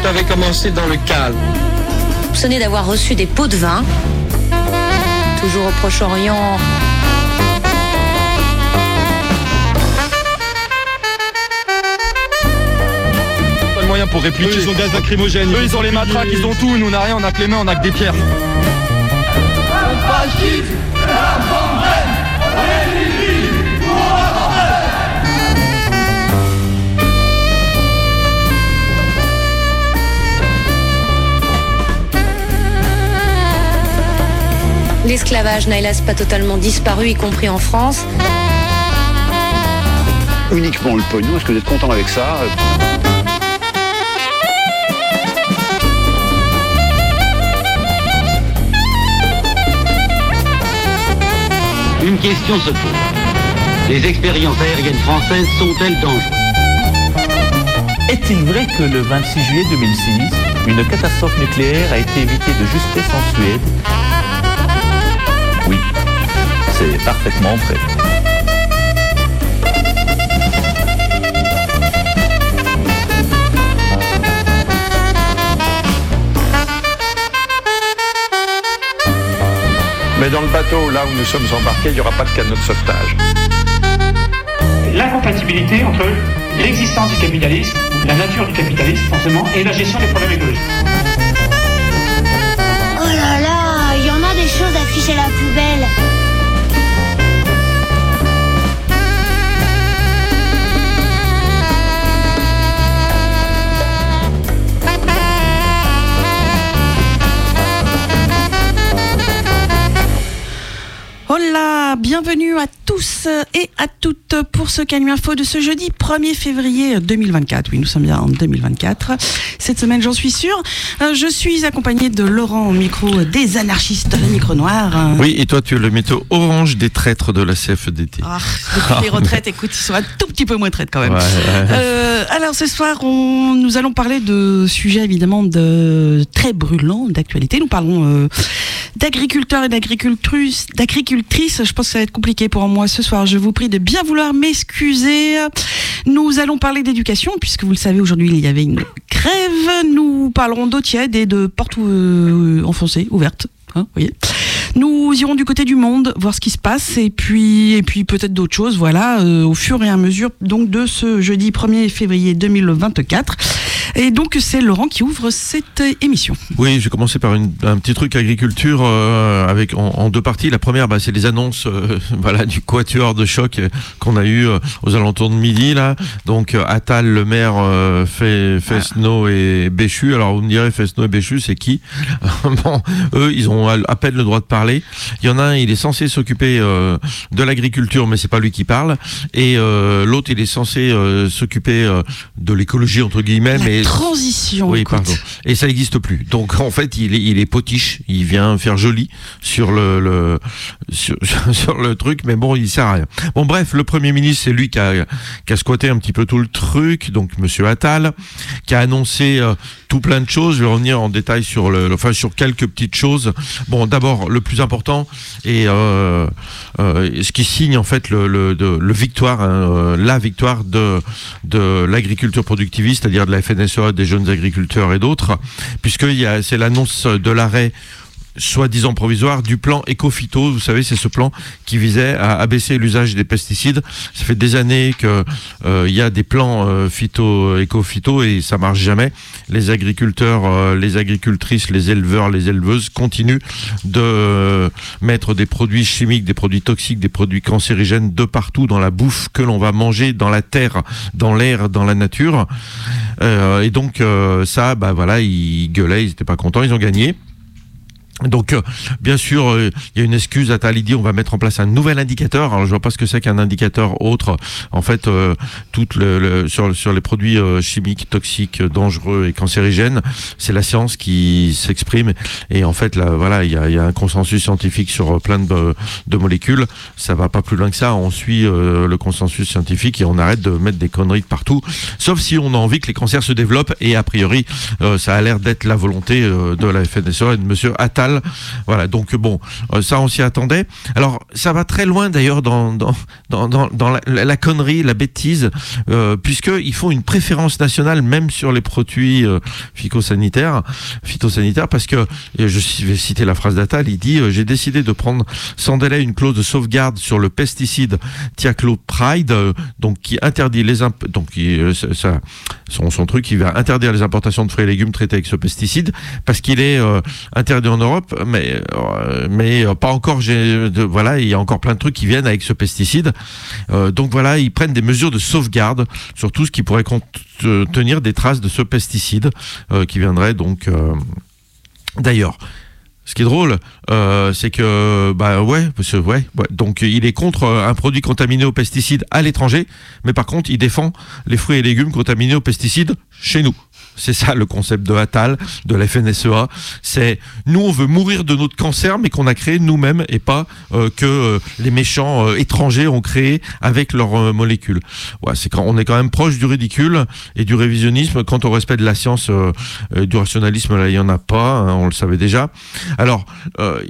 tout avait commencé dans le calme. Soupçonné d'avoir reçu des pots de vin. Toujours au Proche-Orient. Pas de moyens pour répliquer. Eux, ils ont gaz lacrymogène. Eux, ils ont les matraques, ils ont tout. Nous, on n'a rien, on a que les mains, on a que des pierres. L'esclavage n'a hélas pas totalement disparu, y compris en France. uniquement le pognon. Est-ce que vous êtes content avec ça? Une question se pose. Les expériences aériennes françaises sont-elles dangereuses? Est-il vrai que le 26 juillet 2006, une catastrophe nucléaire a été évitée de justesse en Suède? C'est parfaitement vrai. Mais dans le bateau, là où nous sommes embarqués, il n'y aura pas de canot de sauvetage. l'incompatibilité entre l'existence du capitalisme, la nature du capitalisme forcément, et la gestion des problèmes écologiques. Oh là là, il y en a des choses affichées à la poubelle. Hola, bienvenue à tous et à toutes pour ce Canu Info de ce jeudi 1er février 2024. Oui, nous sommes bien en 2024. Cette semaine, j'en suis sûre. Euh, Je suis accompagnée de Laurent au micro des anarchistes, le micro noir. Oui, et toi, tu es le métaux orange des traîtres de la CFDT. Ah, depuis les retraites, écoute, ils sont un tout petit peu moins traites quand même. Ouais, ouais. Euh, alors ce soir, on, nous allons parler de sujets évidemment de très brûlants d'actualité. Nous parlerons euh, d'agriculteurs et d'agricultrices. Je pense que ça va être compliqué pour moi ce soir. Je vous prie de bien vouloir m'excuser. Nous allons parler d'éducation puisque vous le savez aujourd'hui il y avait une grève. Nous parlerons d'eau tiède et de portes euh, enfoncées, ouvertes. Hein, voyez. Nous irons du côté du monde, voir ce qui se passe, et puis, et puis peut-être d'autres choses, voilà, euh, au fur et à mesure donc de ce jeudi 1er février 2024. Et donc c'est Laurent qui ouvre cette émission. Oui, je vais commencer par une- un petit truc agriculture euh, avec en, en deux parties. La première, bah, c'est les annonces euh, voilà, du quatuor de choc euh, qu'on a eu euh, aux alentours de midi. là. Donc euh, Attal, le maire, euh, fait Fesneau et Béchu. Alors vous me direz, Fesneau et Béchu, c'est qui? Bon, eux, ils ont à peine le droit de parler. Il y en a un, il est censé s'occuper euh, de l'agriculture, mais c'est pas lui qui parle. Et euh, l'autre, il est censé s'occuper euh, de l'écologie entre guillemets, La mais transition. oui, écoute. pardon. Et ça n'existe plus. Donc en fait, il est, il est potiche. Il vient faire joli sur le, le sur, sur le truc, mais bon, il sert à rien. Bon, bref, le premier ministre, c'est lui qui a, qui a squatté un petit peu tout le truc. Donc Monsieur Attal, qui a annoncé euh, tout plein de choses. Je vais revenir en détail sur le, enfin sur quelques petites choses. Bon, d'abord le plus important et euh, euh, ce qui signe en fait le, le, de- le victoire, hein, la victoire de de l'agriculture productiviste, c'est-à-dire de la FNSEA, des jeunes agriculteurs et d'autres, puisque c'est l'annonce de l'arrêt soi-disant provisoire du plan Ecophyto. Vous savez, c'est ce plan qui visait à abaisser l'usage des pesticides. Ça fait des années que euh, il y a des plans euh, phyto, éco-phyto et ça marche jamais. Les agriculteurs, euh, les agricultrices, les éleveurs, les éleveuses continuent de mettre des produits chimiques, des produits toxiques, des produits cancérigènes de partout dans la bouffe que l'on va manger, dans la terre, dans l'air, dans la nature. Euh, et donc euh, ça, bah voilà, ils gueulaient, ils étaient pas contents, ils ont gagné. Donc, euh, bien sûr, euh, il y a une excuse. Attal il dit on va mettre en place un nouvel indicateur. Alors, je vois pas ce que c'est qu'un indicateur autre. En fait, euh, tout le, le- sur, les produits chimiques, toxiques, dangereux et cancérigènes, c'est la science qui s'exprime. Et en fait, là, voilà, il y a, un consensus scientifique sur plein de, de molécules. Ça va pas plus loin que ça. On suit le consensus scientifique et on arrête de mettre des conneries partout. Sauf si on a envie que les cancers se développent. Et a priori, ça a l'air d'être la volonté de la FNSEA et de Monsieur Attal Voilà, donc bon, euh, ça on s'y attendait. Alors ça va très loin d'ailleurs dans la, connerie, la bêtise, euh, puisque ils font une préférence nationale même sur les produits euh, phytosanitaires, phytosanitaires, parce que je vais citer la phrase d'Attal, il dit euh, j'ai décidé de prendre sans délai une clause de sauvegarde sur le pesticide thiaclopride, euh, donc qui interdit les qui, son, truc, il va interdire les importations de fruits et légumes traités avec ce pesticide parce qu'il est interdit en Europe, mais euh, mais euh, pas encore. voilà, il y a encore plein de trucs qui viennent avec ce pesticide. Euh, donc voilà, ils prennent des mesures de sauvegarde sur tout ce qui pourrait contenir des traces de ce pesticide qui viendrait donc. D'ailleurs. Ce qui est drôle, c'est que bah ouais, ouais, ouais, donc il est contre un produit contaminé aux pesticides à l'étranger, mais par contre il défend les fruits et légumes contaminés aux pesticides chez nous. C'est ça le concept de Attal, de la FNSEA. C'est nous on veut mourir de notre cancer, mais qu'on a créé nous-mêmes et pas euh, que euh, les méchants euh, étrangers ont créé avec leurs molécules. On est quand même proche du ridicule et du révisionnisme quant au respect de la science, du rationalisme là il y en a pas, hein, on le savait déjà. Alors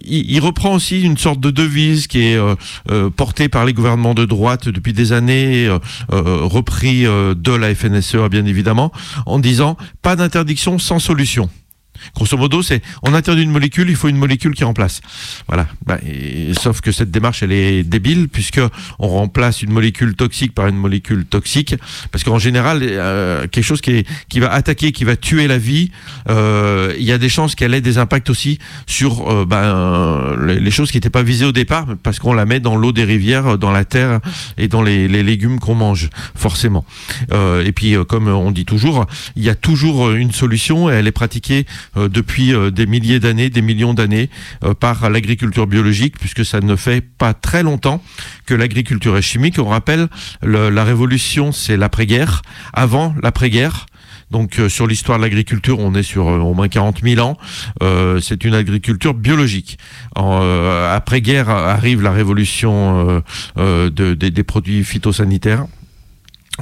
il, il reprend aussi une sorte de devise qui est portée par les gouvernements de droite depuis des années, repris de la FNSEA bien évidemment, en disant pas d'interdiction sans solution. Grosso modo, c'est on interdit une molécule, il faut une molécule qui remplace. Voilà. Bah, sauf que cette démarche, elle est débile puisque on remplace une molécule toxique par une molécule toxique, parce qu'en général, euh, quelque chose qui, est, qui va attaquer, qui va tuer la vie, euh, il y a des chances qu'elle ait des impacts aussi sur euh, ben, les, choses qui n'étaient pas visées au départ, parce qu'on la met dans l'eau des rivières, dans la terre et dans les, les légumes qu'on mange, forcément. Euh, et puis, comme on dit toujours, il y a toujours une solution et elle est pratiquée depuis euh, des milliers d'années, des millions d'années euh, par l'agriculture biologique, puisque ça ne fait pas très longtemps que l'agriculture est chimique. On rappelle, le- la révolution, c'est l'après-guerre. Avant l'après-guerre, donc euh, sur l'histoire de l'agriculture, on est sur euh, au moins 40 000 ans. Euh, c'est une agriculture biologique. Euh, Après-guerre arrive la révolution euh, euh, de- des- des produits phytosanitaires.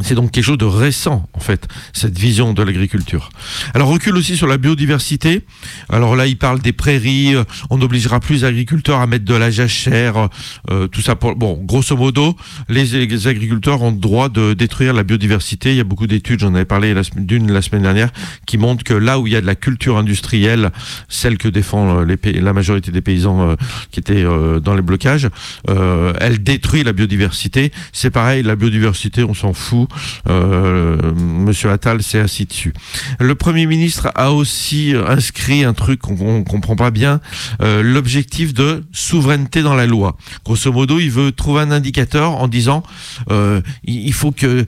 C'est donc quelque chose de récent, en fait, cette vision de l'agriculture. Alors, recul aussi sur la biodiversité. Alors là, il parle des prairies. euh, On n'obligera plus les agriculteurs à mettre de la jachère, euh, tout ça. Pour... Bon, grosso modo, les, agriculteurs ont le droit de détruire la biodiversité. Il y a beaucoup d'études, j'en avais parlé d'une la semaine dernière, qui montrent que là où il y a de la culture industrielle, celle que défend euh, la majorité des paysans euh, qui étaient euh, dans les blocages, euh, elle détruit la biodiversité. C'est pareil, la biodiversité, on s'en fout. Euh, Monsieur Attal s'est assis dessus. Le Premier ministre a aussi inscrit un truc qu'on ne comprend pas bien, euh, l'objectif de souveraineté dans la loi. Grosso modo, il veut trouver un indicateur en disant euh, il faut que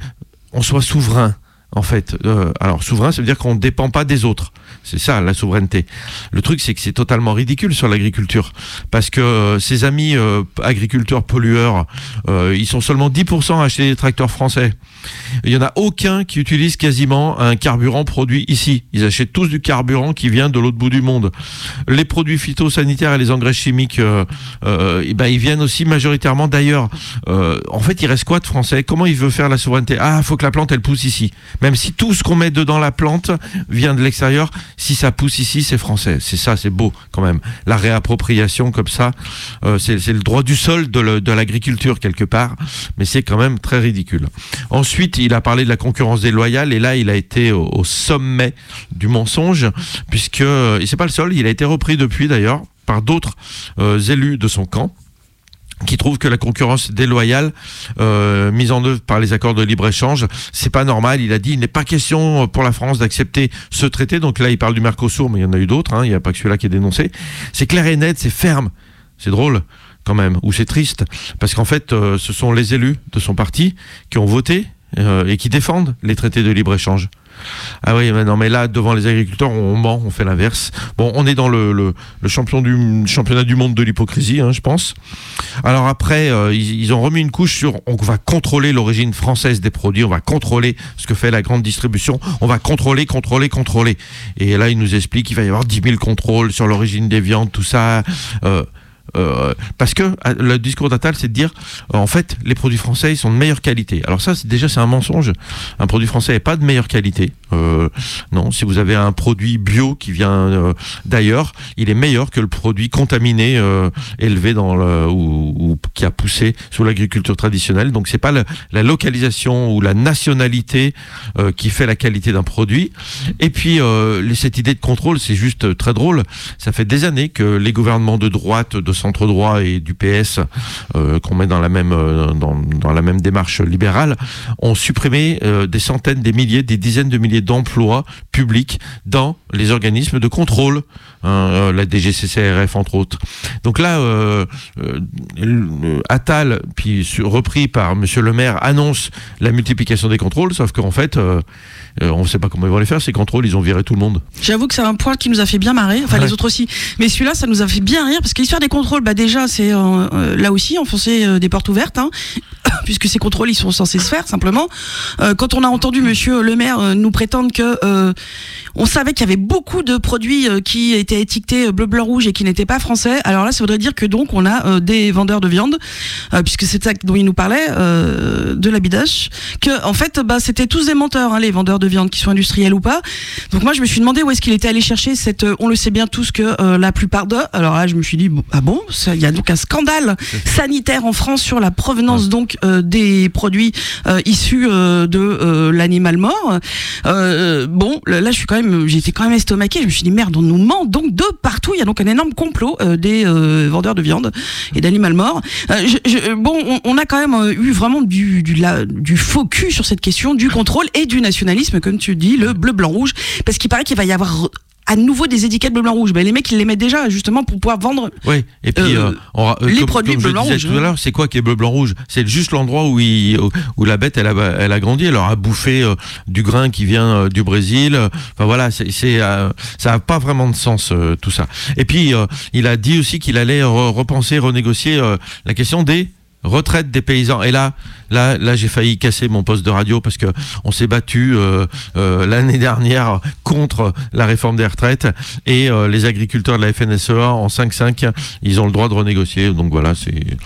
on soit souverain. En fait, alors souverain, ça veut dire qu'on ne dépend pas des autres. C'est ça la souveraineté. Le truc, c'est que c'est totalement ridicule sur l'agriculture, parce que euh, ces amis euh, agriculteurs pollueurs, euh, ils sont seulement 10% à acheter des tracteurs français. Il y en a aucun qui utilise quasiment un carburant produit ici. Ils achètent tous du carburant qui vient de l'autre bout du monde. Les produits phytosanitaires et les engrais chimiques, eh ben, ils viennent aussi majoritairement d'ailleurs. En fait, il reste quoi de français? Comment il veut faire la souveraineté? Ah, faut que la plante elle pousse ici. Même si tout ce qu'on met dedans la plante vient de l'extérieur, si ça pousse ici, c'est français. C'est ça, c'est beau quand même. La réappropriation comme ça, euh, c'est le droit du sol de l'agriculture quelque part, mais c'est quand même très ridicule. Ensuite, il a parlé de la concurrence déloyale et là, il a été au, sommet du mensonge, puisque et c'est pas le seul, il a été repris depuis d'ailleurs par d'autres euh, élus de son camp qui trouvent que la concurrence déloyale euh, mise en œuvre par les accords de libre-échange, c'est pas normal. Il a dit il n'est pas question pour la France d'accepter ce traité. Donc là, il parle du Mercosur, mais il y en a eu d'autres. hein. Il n'y a pas que celui-là qui est dénoncé. C'est clair et net, c'est ferme. C'est drôle quand même, ou c'est triste, parce qu'en fait, euh, ce sont les élus de son parti qui ont voté euh, et qui défendent les traités de libre-échange. Ah oui, mais non, mais là, devant les agriculteurs, on ment, on fait l'inverse. Bon, on est dans le, championnat du monde de l'hypocrisie, hein, je pense. Alors après, euh, ils, ils ont remis une couche sur on va contrôler l'origine française des produits, on va contrôler ce que fait la grande distribution, on va contrôler, contrôler, contrôler. Et là, ils nous expliquent qu'il va y avoir 10 000 contrôles sur l'origine des viandes, tout ça. Euh, euh, parce que euh, le discours d'Attal, c'est de dire, euh, en fait, les produits français sont de meilleure qualité. Alors ça, déjà c'est un mensonge. Un produit français n'est pas de meilleure qualité. Euh, non, si vous avez un produit bio qui vient euh, d'ailleurs, il est meilleur que le produit contaminé euh, élevé dans le ou, qui a poussé sous l'agriculture traditionnelle. Donc c'est pas la localisation ou la nationalité euh, qui fait la qualité d'un produit. Et puis cette idée de contrôle, c'est juste très drôle. Ça fait des années que les gouvernements de droite, de centre droit et du PS qu'on met dans la même dans, la même démarche libérale ont supprimé des centaines, des milliers, des dizaines de milliers d'emplois publics dans les organismes de contrôle, hein, euh, la DGCCRF entre autres. Donc là, euh, euh, Attal, puis sur- repris par Monsieur le Maire, annonce la multiplication des contrôles, sauf qu'en fait, euh, on ne sait pas comment ils vont les faire ces contrôles. Ils ont viré tout le monde. J'avoue que c'est un point qui nous a fait bien marrer, enfin Ouais. les autres aussi. Mais celui-là, ça nous a fait bien rire parce que l'histoire des contrôles, bah déjà, c'est là aussi enfoncer des portes ouvertes, hein, puisque ces contrôles, ils sont censés se faire simplement. Quand on a entendu Monsieur le Maire nous prétendre que euh, on savait qu'il y avait beaucoup de produits euh, qui étaient étiquetés euh, bleu, blanc, rouge et qui n'étaient pas français. Alors là, ça voudrait dire que donc on a euh, des vendeurs de viande, euh, puisque c'est ça dont il nous parlait, de la bidache, que en fait, bah, c'était tous des menteurs, hein, les vendeurs de viande, qui sont industriels ou pas. Donc moi, je me suis demandé où est-ce qu'il était allé chercher cette. on le sait bien tous que la plupart de. Alors là, je me suis dit bon, ah bon, il y a donc un scandale sanitaire en France sur la provenance donc des produits issus de l'animal mort. Euh, bon, là, je suis quand même, j'étais quand même estomaqué. Je me suis dit merde, on nous ment donc de partout. Il y a donc un énorme complot euh, des euh, vendeurs de viande et d'animal mort. Bon, on, a quand même eu vraiment du du, sur cette question du contrôle et du nationalisme, comme tu dis, le bleu, blanc, rouge, parce qu'il paraît qu'il va y avoir à nouveau des étiquettes bleu, blanc, rouge. Ben, les mecs, ils les mettent déjà justement pour pouvoir vendre. Oui, et puis Euh, euh, on euh, les comme, produits comme bleu, blanc, rouge, tout à hein. l'heure, c'est quoi qui est bleu blanc rouge? C'est juste l'endroit où il, où, la bête elle a, elle a grandi, elle aura bouffé euh, du grain qui vient euh, du Brésil. Enfin voilà, c'est ça a pas vraiment de sens tout ça. Et puis il a dit aussi qu'il allait re- repenser, renégocier la question des retraites des paysans. Et là, là, là, j'ai failli casser mon poste de radio parce que on s'est battu euh, euh, l'année dernière contre la réforme des retraites et euh, les agriculteurs de la FNSEA en 5-5, ils ont le droit de renégocier. Donc voilà, c'est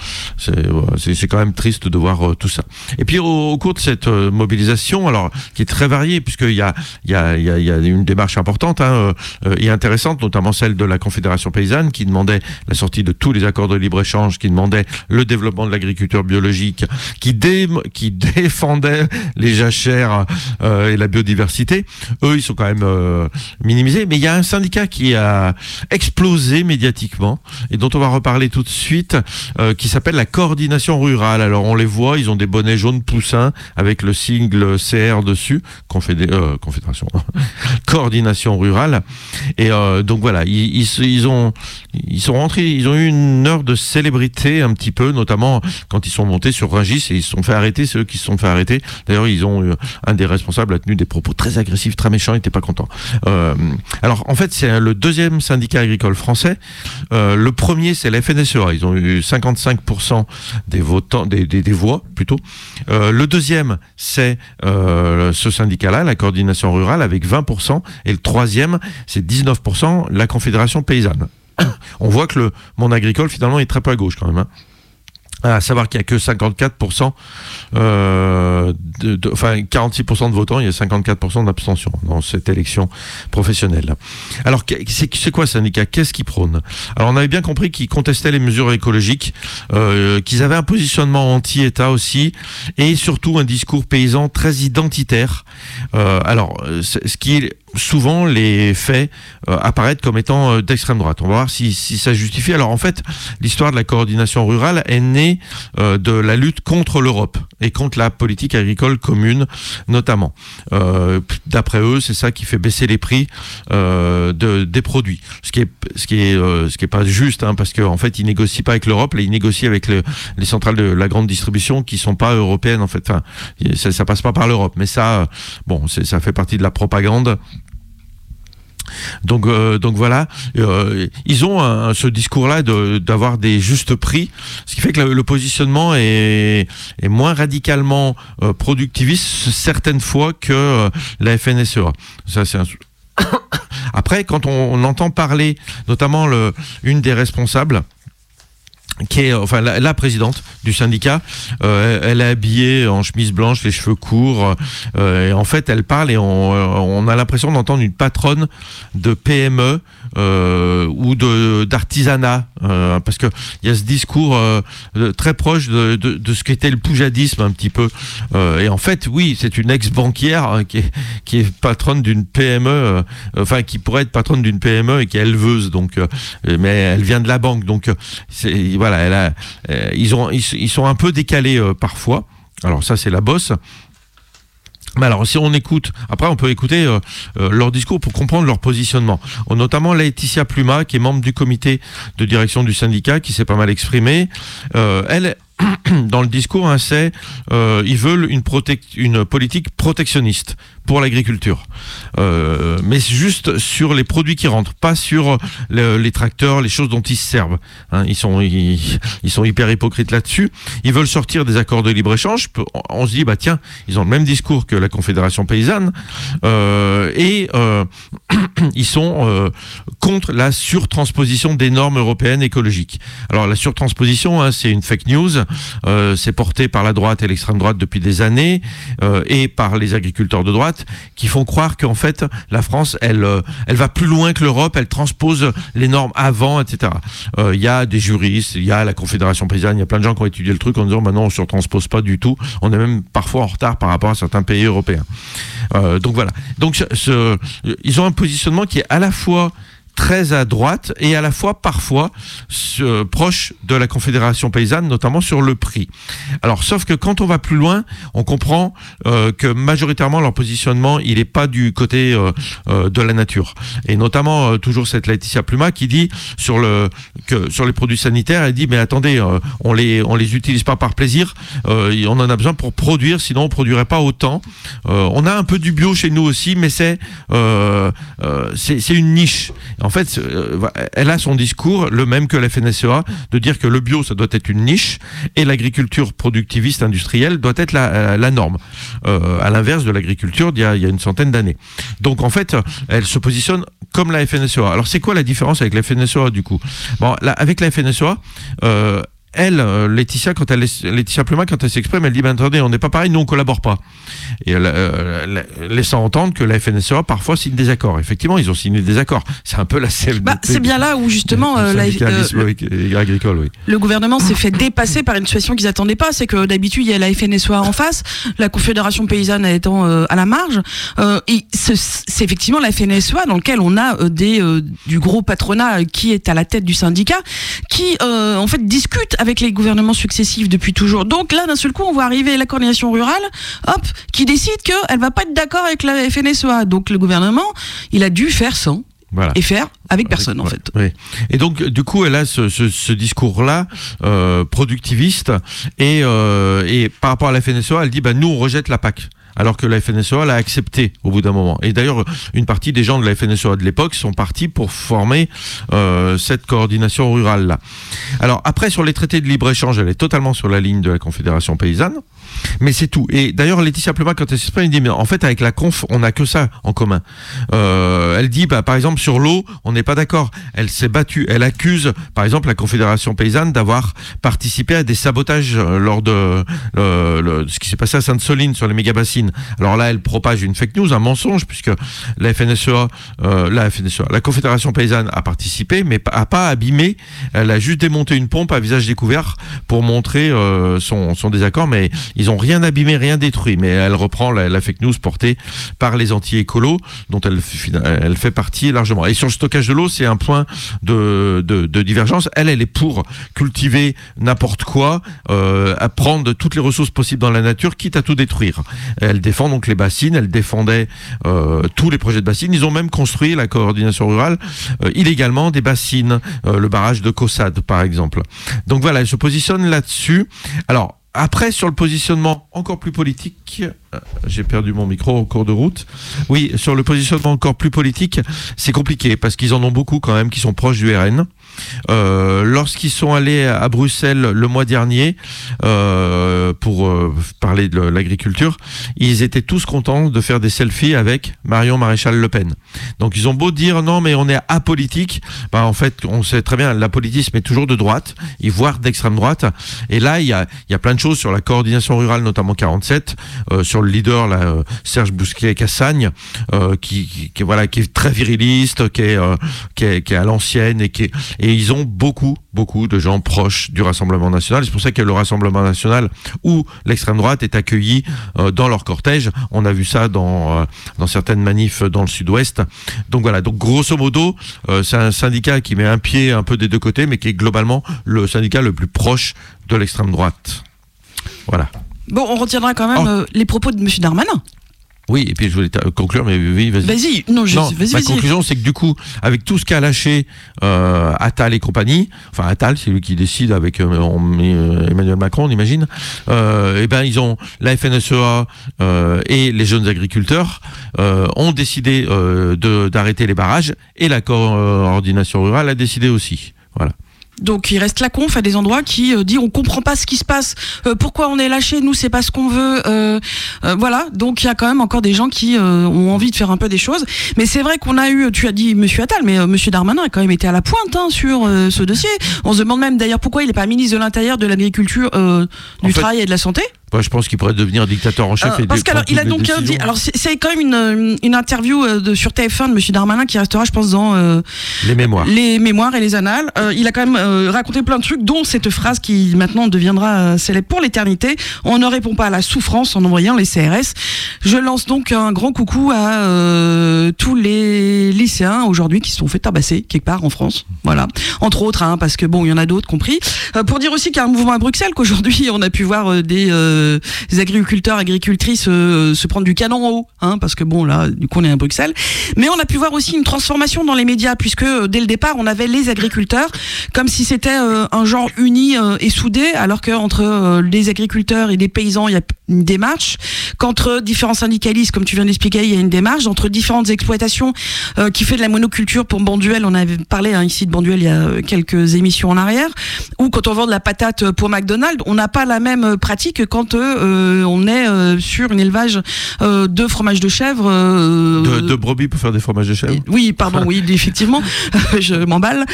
c'est quand même triste de voir euh, tout ça. Et puis au, cours de cette euh, mobilisation, alors qui est très variée puisqu'il y a il y a y a, y a une démarche importante hein, euh, et intéressante, notamment celle de la Confédération paysanne qui demandait la sortie de tous les accords de libre échange, qui demandait le développement de l'agriculture biologique, qui dé- qui défendait les jachères euh, et la biodiversité. Eux, ils sont quand même euh, minimisés. Mais il y a un syndicat qui a explosé médiatiquement et dont on va reparler tout de suite, euh, qui s'appelle la coordination rurale. Alors on les voit, ils ont des bonnets jaunes poussins avec le sigle CR dessus, Confédé- Confédération, coordination rurale. Et donc voilà, ils ont ils sont rentrés, ils ont eu une heure de célébrité un petit peu, notamment quand ils sont montés sur Rungis et ils se sont fait arrêter, c'est eux qui se sont fait arrêter. D'ailleurs, ils ont eu un des responsables a tenu des propos très agressifs, très méchants, il était pas content. Euh, alors en fait, c'est le deuxième syndicat agricole français. Euh, le premier, c'est la FNSEA. Ils ont eu 55% des votants, des, des, des voix plutôt. Euh, le deuxième, c'est euh, ce syndicat-là, la coordination rurale, avec 20%. Et le troisième, c'est 19%, la Confédération paysanne. On voit que le monde agricole, finalement, est très peu à gauche quand même. hein. À savoir qu'il n'y a que 54%, euh, de, de- enfin 46% de votants, il y a 54% d'abstention dans cette élection professionnelle. Alors, c'est quoi ce syndicat? Qu'est-ce qu'ils prônent Alors, on avait bien compris qu'ils contestaient les mesures écologiques, euh, qu'ils avaient un positionnement anti-État aussi, et surtout un discours paysan très identitaire. Euh, alors, ce qui souvent les fait euh, apparaître comme étant euh, d'extrême droite. On va voir si, ça justifie. Alors en fait, l'histoire de la coordination rurale est née euh, de la lutte contre l'Europe et contre la politique agricole commune notamment. Euh, D'après eux, c'est ça qui fait baisser les prix de, des produits. Ce qui est ce qui est ce qui est pas juste, hein, parce qu'en fait, ils négocient pas avec l'Europe, ils négocient avec le- les centrales de la grande distribution qui sont pas européennes en fait. Ça, ça passe pas par l'Europe, mais ça, bon, ça fait partie de la propagande. Donc, euh, donc voilà, euh, ils ont ce discours-là d'avoir des justes prix, ce qui fait que le, positionnement est, est moins radicalement euh, productiviste certaines fois que la FNSEA. Ça, c'est. Après, quand on, entend parler, notamment une des responsables, qui est enfin la, présidente du syndicat. Euh, elle est habillée en chemise blanche, les cheveux courts. euh, et en fait, elle parle et on, euh, a l'impression d'entendre une patronne de PME ou de d'artisanat, euh, parce que il y a ce discours euh, très proche de, de, de ce qu'était le poujadisme un petit peu. Euh, et en fait, oui, c'est une ex-banquière hein, qui, est, qui est patronne d'une PME, euh, enfin qui pourrait être patronne d'une PME et qui est éleveuse. Donc, euh, mais elle vient de la banque, donc euh, c'est voilà, elle a, euh, ils ont, ils, ils sont un peu décalés euh, parfois. Alors ça, c'est la bosse. Mais alors, si on écoute, après, on peut écouter euh, euh, leur discours pour comprendre leur positionnement. Euh, Notamment Laetitia Pluma, qui est membre du comité de direction du syndicat, qui s'est pas mal exprimée. Euh, elle, dans le discours, hein, c'est euh, ils veulent une, politique protectionniste pour l'agriculture. Euh, mais juste sur les produits qui rentrent, pas sur le- les tracteurs, les choses dont ils se servent. Hein, ils, sont, ils, sont hyper hypocrites là-dessus. Ils veulent sortir des accords de libre-échange. On se dit, bah tiens, ils ont le même discours que la Confédération paysanne. Euh, et euh, ils sont contre la surtransposition des normes européennes écologiques. Alors la surtransposition, hein, c'est une fake news. C'est porté par la droite et l'extrême droite depuis des années et par les agriculteurs de droite qui font croire qu'en fait la France, elle, euh, elle va plus loin que l'Europe, elle transpose les normes avant, etc. Euh, Il y a des juristes, il y a la Confédération paysanne, il y a plein de gens qui ont étudié le truc en disant, bah non, on surtranspose pas du tout. On est même parfois en retard par rapport à certains pays européens. Euh, donc voilà. Donc ils ont un positionnement qui est à la fois très à droite et à la fois parfois proche de la Confédération paysanne, notamment sur le prix. Alors, sauf que quand on va plus loin, on comprend euh, que majoritairement leur positionnement, il n'est pas du côté euh, euh, de la nature. Et notamment toujours cette Laetitia Pluma qui dit sur le que sur les produits sanitaires, elle dit mais attendez, on les on les utilise pas par plaisir, on en a besoin pour produire, sinon on produirait pas autant. On a un peu du bio chez nous aussi, mais c'est c'est une niche. En fait, euh, elle a son discours, le même que la FNSEA, de dire que le bio, ça doit être une niche, et l'agriculture productiviste industrielle doit être la, euh, norme, euh, à l'inverse de l'agriculture d'il y, a- il y a une centaine d'années. Donc en fait, elle se positionne comme la FNSEA. Alors c'est quoi la différence avec la FNSEA du coup? Bon, avec la FNSEA, elle, euh, Laetitia, quand elle, Laetitia Pluma, quand elle s'exprime, elle dit, ben attendez, on n'est pas pareil, nous on collabore pas. Et elle, euh, la- laissant entendre que la FNSEA parfois signe des accords. Effectivement, ils ont signé des accords. C'est un peu la CFDT. Bah, c'est bien là où justement euh, la- euh, avec- agricole, oui. le gouvernement s'est fait dépasser par une situation qu'ils attendaient pas. C'est que d'habitude il y a la FNSEA en face, la Confédération paysanne étant euh, à la marge. Euh, et ce- c'est effectivement la FNSEA dans lequel on a euh, des euh, du gros patronat qui est à la tête du syndicat, qui euh, en fait discute avec les gouvernements successifs depuis toujours. Donc là d'un seul coup on voit arriver la coordination rurale, hop, qui décide qu'elle va pas être d'accord avec la FNSEA. Donc le gouvernement il a dû faire sans Voilà. et faire avec personne en Ouais, fait. Et donc, du coup, elle a ce, ce, ce discours-là, euh, productiviste, et, euh, et par rapport à la FNSEA, elle dit, bah, nous, on rejette la PAC. Alors que la FNSEA l'a accepté au bout d'un moment. Et d'ailleurs, une partie des gens de la FNSEA de l'époque sont partis pour former euh, cette coordination rurale-là. Alors après, sur les traités de libre-échange, elle est totalement sur la ligne de la Confédération paysanne. Mais c'est tout. Et d'ailleurs, Laetitia Pluma, quand elle s'exprime, elle dit, mais en fait, avec la conf, on n'a que ça en commun. Euh, elle dit, bah, par exemple, sur l'eau, on n'est pas d'accord. Elle s'est battue. Elle accuse, par exemple, la Confédération paysanne d'avoir participé à des sabotages euh, lors de le- ce qui s'est passé à Sainte-Soline sur les méga-bassines. Alors là, elle propage une fake news, un mensonge, puisque la FNSEA, euh, la FNSEA, la Confédération paysanne a participé, mais a pas abîmé. Elle a juste démonté une pompe à visage découvert pour montrer euh, son, son désaccord, mais ils ont rien abîmé, rien détruit. Mais elle reprend la, la fake news portée par les anti-écolos, dont elle, fait partie largement. Et sur le stockage de l'eau, c'est un point de, divergence. Elle, elle est pour cultiver n'importe quoi, euh, à prendre toutes les ressources possibles dans la nature, quitte à tout détruire. Elle défend donc les bassines, elle défendait euh, tous les projets de bassines. Ils ont même construit, la coordination rurale, euh, illégalement des bassines, euh, le barrage de Cossade par exemple. Donc voilà, elle se positionne là-dessus. Alors, après, sur le positionnement encore plus politique, euh, j'ai perdu mon micro au cours de route. Oui, sur le positionnement encore plus politique, c'est compliqué parce qu'ils en ont beaucoup quand même qui sont proches du RN. Euh, Lorsqu'ils sont allés à Bruxelles le mois dernier euh, pour euh, parler de l'agriculture, ils étaient tous contents de faire des selfies avec Marion Maréchal Le Pen. Donc ils ont beau dire non mais on est apolitique, bah en fait on sait très bien l'apolitisme est toujours de droite, voire d'extrême droite. Et là il y a, plein de choses sur la coordination rurale, notamment 47, euh, sur le leader Serge Bousquet-Cassagne, qui, est très viriliste, qui est, qui est, qui est à l'ancienne et qui est, et ils ont beaucoup beaucoup de gens proches du Rassemblement national. C'est pour ça que le Rassemblement national ou l'extrême droite est accueilli euh, dans leur cortège. On a vu ça dans euh, dans certaines manifs dans le Sud-Ouest. Donc voilà. Donc grosso modo, euh, c'est un syndicat qui met un pied un peu des deux côtés, mais qui est globalement le syndicat le plus proche de l'extrême droite. Voilà. Bon, on retiendra quand même les propos de M. Darmanin. Oui, et puis je voulais conclure, mais oui, vas-y. Vas-y, non, je- Non, vas-y, ma vas-y. conclusion, c'est que du coup, avec tout ce qu'a lâché euh, Attal et compagnie, enfin Attal, c'est lui qui décide avec euh, on euh, Emmanuel Macron, on imagine. Euh, et ben ils ont la FNSEA et les jeunes agriculteurs ont décidé de d'arrêter les barrages et la coordination rurale a décidé aussi. Voilà. Donc il reste la conf à des endroits qui euh, dit on comprend pas ce qui se passe, euh, pourquoi on est lâché, nous c'est pas ce qu'on veut, euh, euh, voilà. Donc il y a quand même encore des gens qui euh, ont envie de faire un peu des choses. Mais c'est vrai qu'on a eu, tu as dit Monsieur Attal, mais euh, Monsieur Darmanin a quand même été à la pointe hein, sur euh, ce dossier. On se demande même d'ailleurs pourquoi il n'est pas ministre de l'Intérieur, de l'Agriculture, euh, En du fait, Travail et de la Santé? Moi, je pense qu'il pourrait devenir dictateur en chef Euh, et parce de qu'alors prendre il a donc dit, alors c'est quand même une, une interview euh, de, sur TF1 de Monsieur Darmanin qui restera, je pense, dans euh, les mémoires. les mémoires et les annales. Euh, il a quand même raconté plein de trucs, dont cette phrase qui maintenant deviendra célèbre pour l'éternité. On ne répond pas à la souffrance en envoyant les CRS. Je lance donc un grand coucou à tous les lycéens aujourd'hui qui se sont fait tabasser quelque part en France. Voilà. Entre autres, hein, parce que bon, il y en a d'autres compris. Pour dire aussi qu'il y a un mouvement à Bruxelles, qu'aujourd'hui on a pu voir des, euh, agriculteurs, agricultrices euh, se prendre du canon en haut, hein, parce que bon là, du coup on est à Bruxelles. Mais on a pu voir aussi une transformation dans les médias, puisque euh, dès le départ on avait les agriculteurs comme si c'était un genre uni et soudé, alors que entre les agriculteurs et les paysans il y a une démarche, qu'entre différents syndicalistes, comme tu viens d'expliquer, il y a une démarche, entre différentes exploitations qui fait de la monoculture pour Banduel, on avait parlé hein, ici de Banduel il y a quelques émissions en arrière, ou quand on vend de la patate pour McDonald's, on n'a pas la même pratique que quand euh, on est euh, sur un élevage euh, de fromage de chèvre. De, de brebis pour faire des fromages de chèvre. oui, pardon, oui, effectivement, je m'emballe.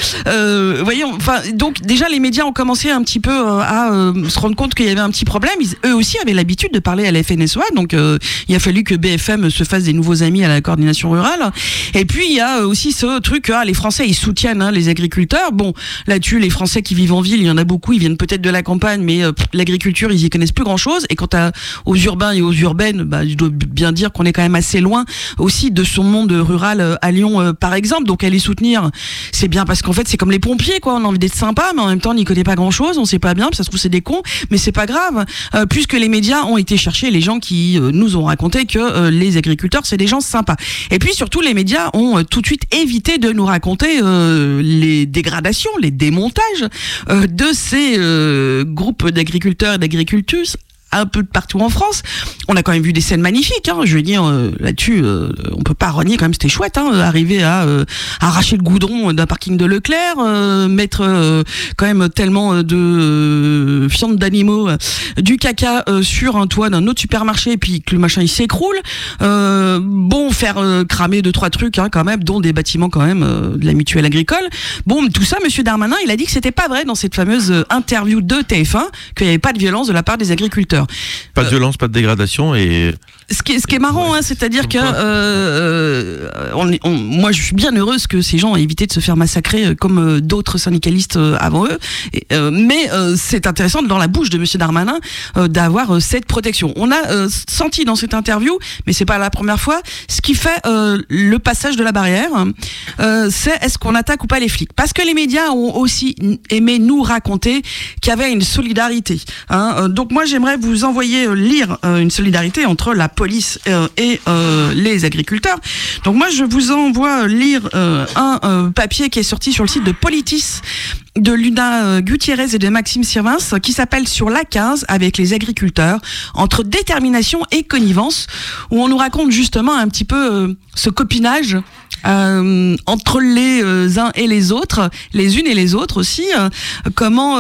Voyons, enfin, donc déjà les médias ont commencé un petit peu à se rendre compte qu'il y avait un petit problème. Ils, eux aussi avaient l'habitude de parler à la FNSOA, donc il a fallu que BFM se fasse des nouveaux amis à la coordination rurale. Et puis il y a aussi ce truc, ah, les Français ils soutiennent hein, les agriculteurs. Bon, là-dessus, les Français qui vivent en ville, il y en a beaucoup, ils viennent peut-être de la campagne, mais l'agriculture, ils y connaissent plus Et quant à, aux urbains et aux urbaines, bah, je dois bien dire qu'on est quand même assez loin aussi de son monde rural euh, à Lyon, euh, par exemple. Donc aller soutenir, c'est bien parce qu'en fait, c'est comme les pompiers, quoi. On a envie d'être sympa, mais en même temps, on n'y connaît pas grand-chose, on sait pas bien, ça se trouve c'est des cons, mais c'est pas grave, euh, puisque les médias ont été chercher les gens qui euh, nous ont raconté que euh, les agriculteurs, c'est des gens sympas. Et puis surtout, les médias ont euh, tout de suite évité de nous raconter les dégradations, les démontages de ces groupes d'agriculteurs et d'agricultrices un peu de partout en France. On a quand même vu des scènes magnifiques. Hein, je veux dire, euh, là-dessus, euh, on peut pas renier quand même. C'était chouette, hein, arriver à euh, arracher le goudron d'un parking de Leclerc, euh, mettre euh, quand même tellement euh, de euh, viande d'animaux, euh, du caca euh, sur un toit d'un autre supermarché, et puis que le machin il s'écroule. Euh, bon, faire euh, cramer deux trois trucs hein, quand même, dont des bâtiments quand même euh, de la mutuelle agricole. Bon, tout ça, Monsieur Darmanin, il a dit que c'était pas vrai dans cette fameuse euh, interview de TF1 qu'il n'y avait pas de violence de la part des agriculteurs. Pas de violence, pas de dégradation et Ce qui est, ce qui est marrant, hein, c'est-à-dire que euh, euh, on est- on- moi, je suis bien heureuse que ces gens aient évité de se faire massacrer euh, comme euh, d'autres syndicalistes euh, avant eux. Et, euh, mais euh, c'est intéressant dans la bouche de Monsieur Darmanin euh, d'avoir euh, cette protection. On a euh, senti dans cette interview, mais c'est pas la première fois, ce qui fait euh, le passage de la barrière, euh, c'est est-ce qu'on attaque ou pas les flics? Parce que les médias ont aussi aimé nous raconter qu'il y avait une solidarité. hein. Euh, donc moi, j'aimerais vous envoyer euh, lire euh, une solidarité entre la police euh, et les agriculteurs. Donc moi, je vous envoie lire un papier qui est sorti sur le site de Politis de Luna Gutiérrez et de Maxime Sirvins qui s'appelle Sur la 15 avec les agriculteurs entre détermination et connivence où on nous raconte justement un petit peu ce copinage euh, entre les euh, uns et les autres, les unes et les autres aussi. euh, comment,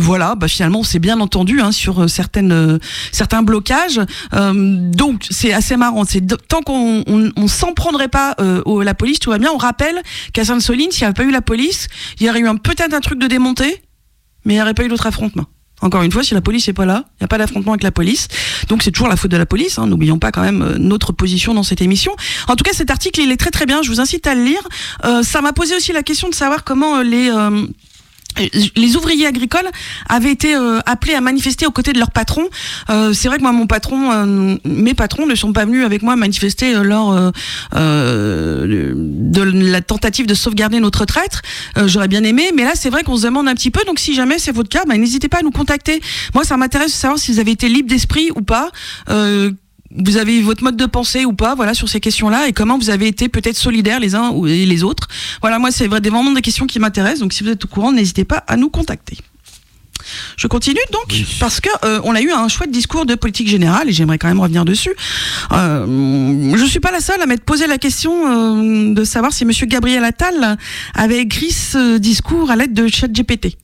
voilà, bah, finalement, on s'est bien entendu hein, sur certaines, certains blocages. Donc, c'est assez marrant. C'est tant qu'on on, s'en prendrait pas au- la police, tout va bien. On rappelle qu'à Sainte-Soline, s'il n'y avait pas eu la police, il y aurait eu peut-être un truc de démonté, mais il n'y aurait pas eu d'autre affrontement. Encore une fois, si la police n'est pas là, il n'y a pas d'affrontement avec la police. Donc c'est toujours la faute de la police. hein. N'oublions pas quand même euh, notre position dans cette émission. En tout cas, cet article, il est très très bien. Je vous incite à le lire. Euh, ça m'a posé aussi la question de savoir comment euh, les les ouvriers agricoles avaient été euh, appelés à manifester aux côtés de leur patron. Euh, c'est vrai que moi, mon patron, euh, mes patrons ne sont pas venus avec moi manifester euh, lors euh, euh, de la tentative de sauvegarder notre retraite. Euh, J'aurais bien aimé, mais là, c'est vrai qu'on se demande un petit peu. Donc, si jamais c'est votre cas, bah, n'hésitez pas à nous contacter. Moi, ça m'intéresse de savoir si vous avez été libre d'esprit ou pas. Vous avez eu votre mode de pensée ou pas, voilà, sur ces questions-là, et comment vous avez été peut-être solidaires les uns et les autres. Voilà, moi, c'est vraiment des questions qui m'intéressent. Donc, si vous êtes au courant, n'hésitez pas à nous contacter. Je continue donc parce que euh, on a eu un chouette discours de politique générale et j'aimerais quand même revenir dessus. Euh, je suis pas la seule à m'être posé la question euh, de savoir si Monsieur Gabriel Attal avait écrit ce discours à l'aide de ChatGPT.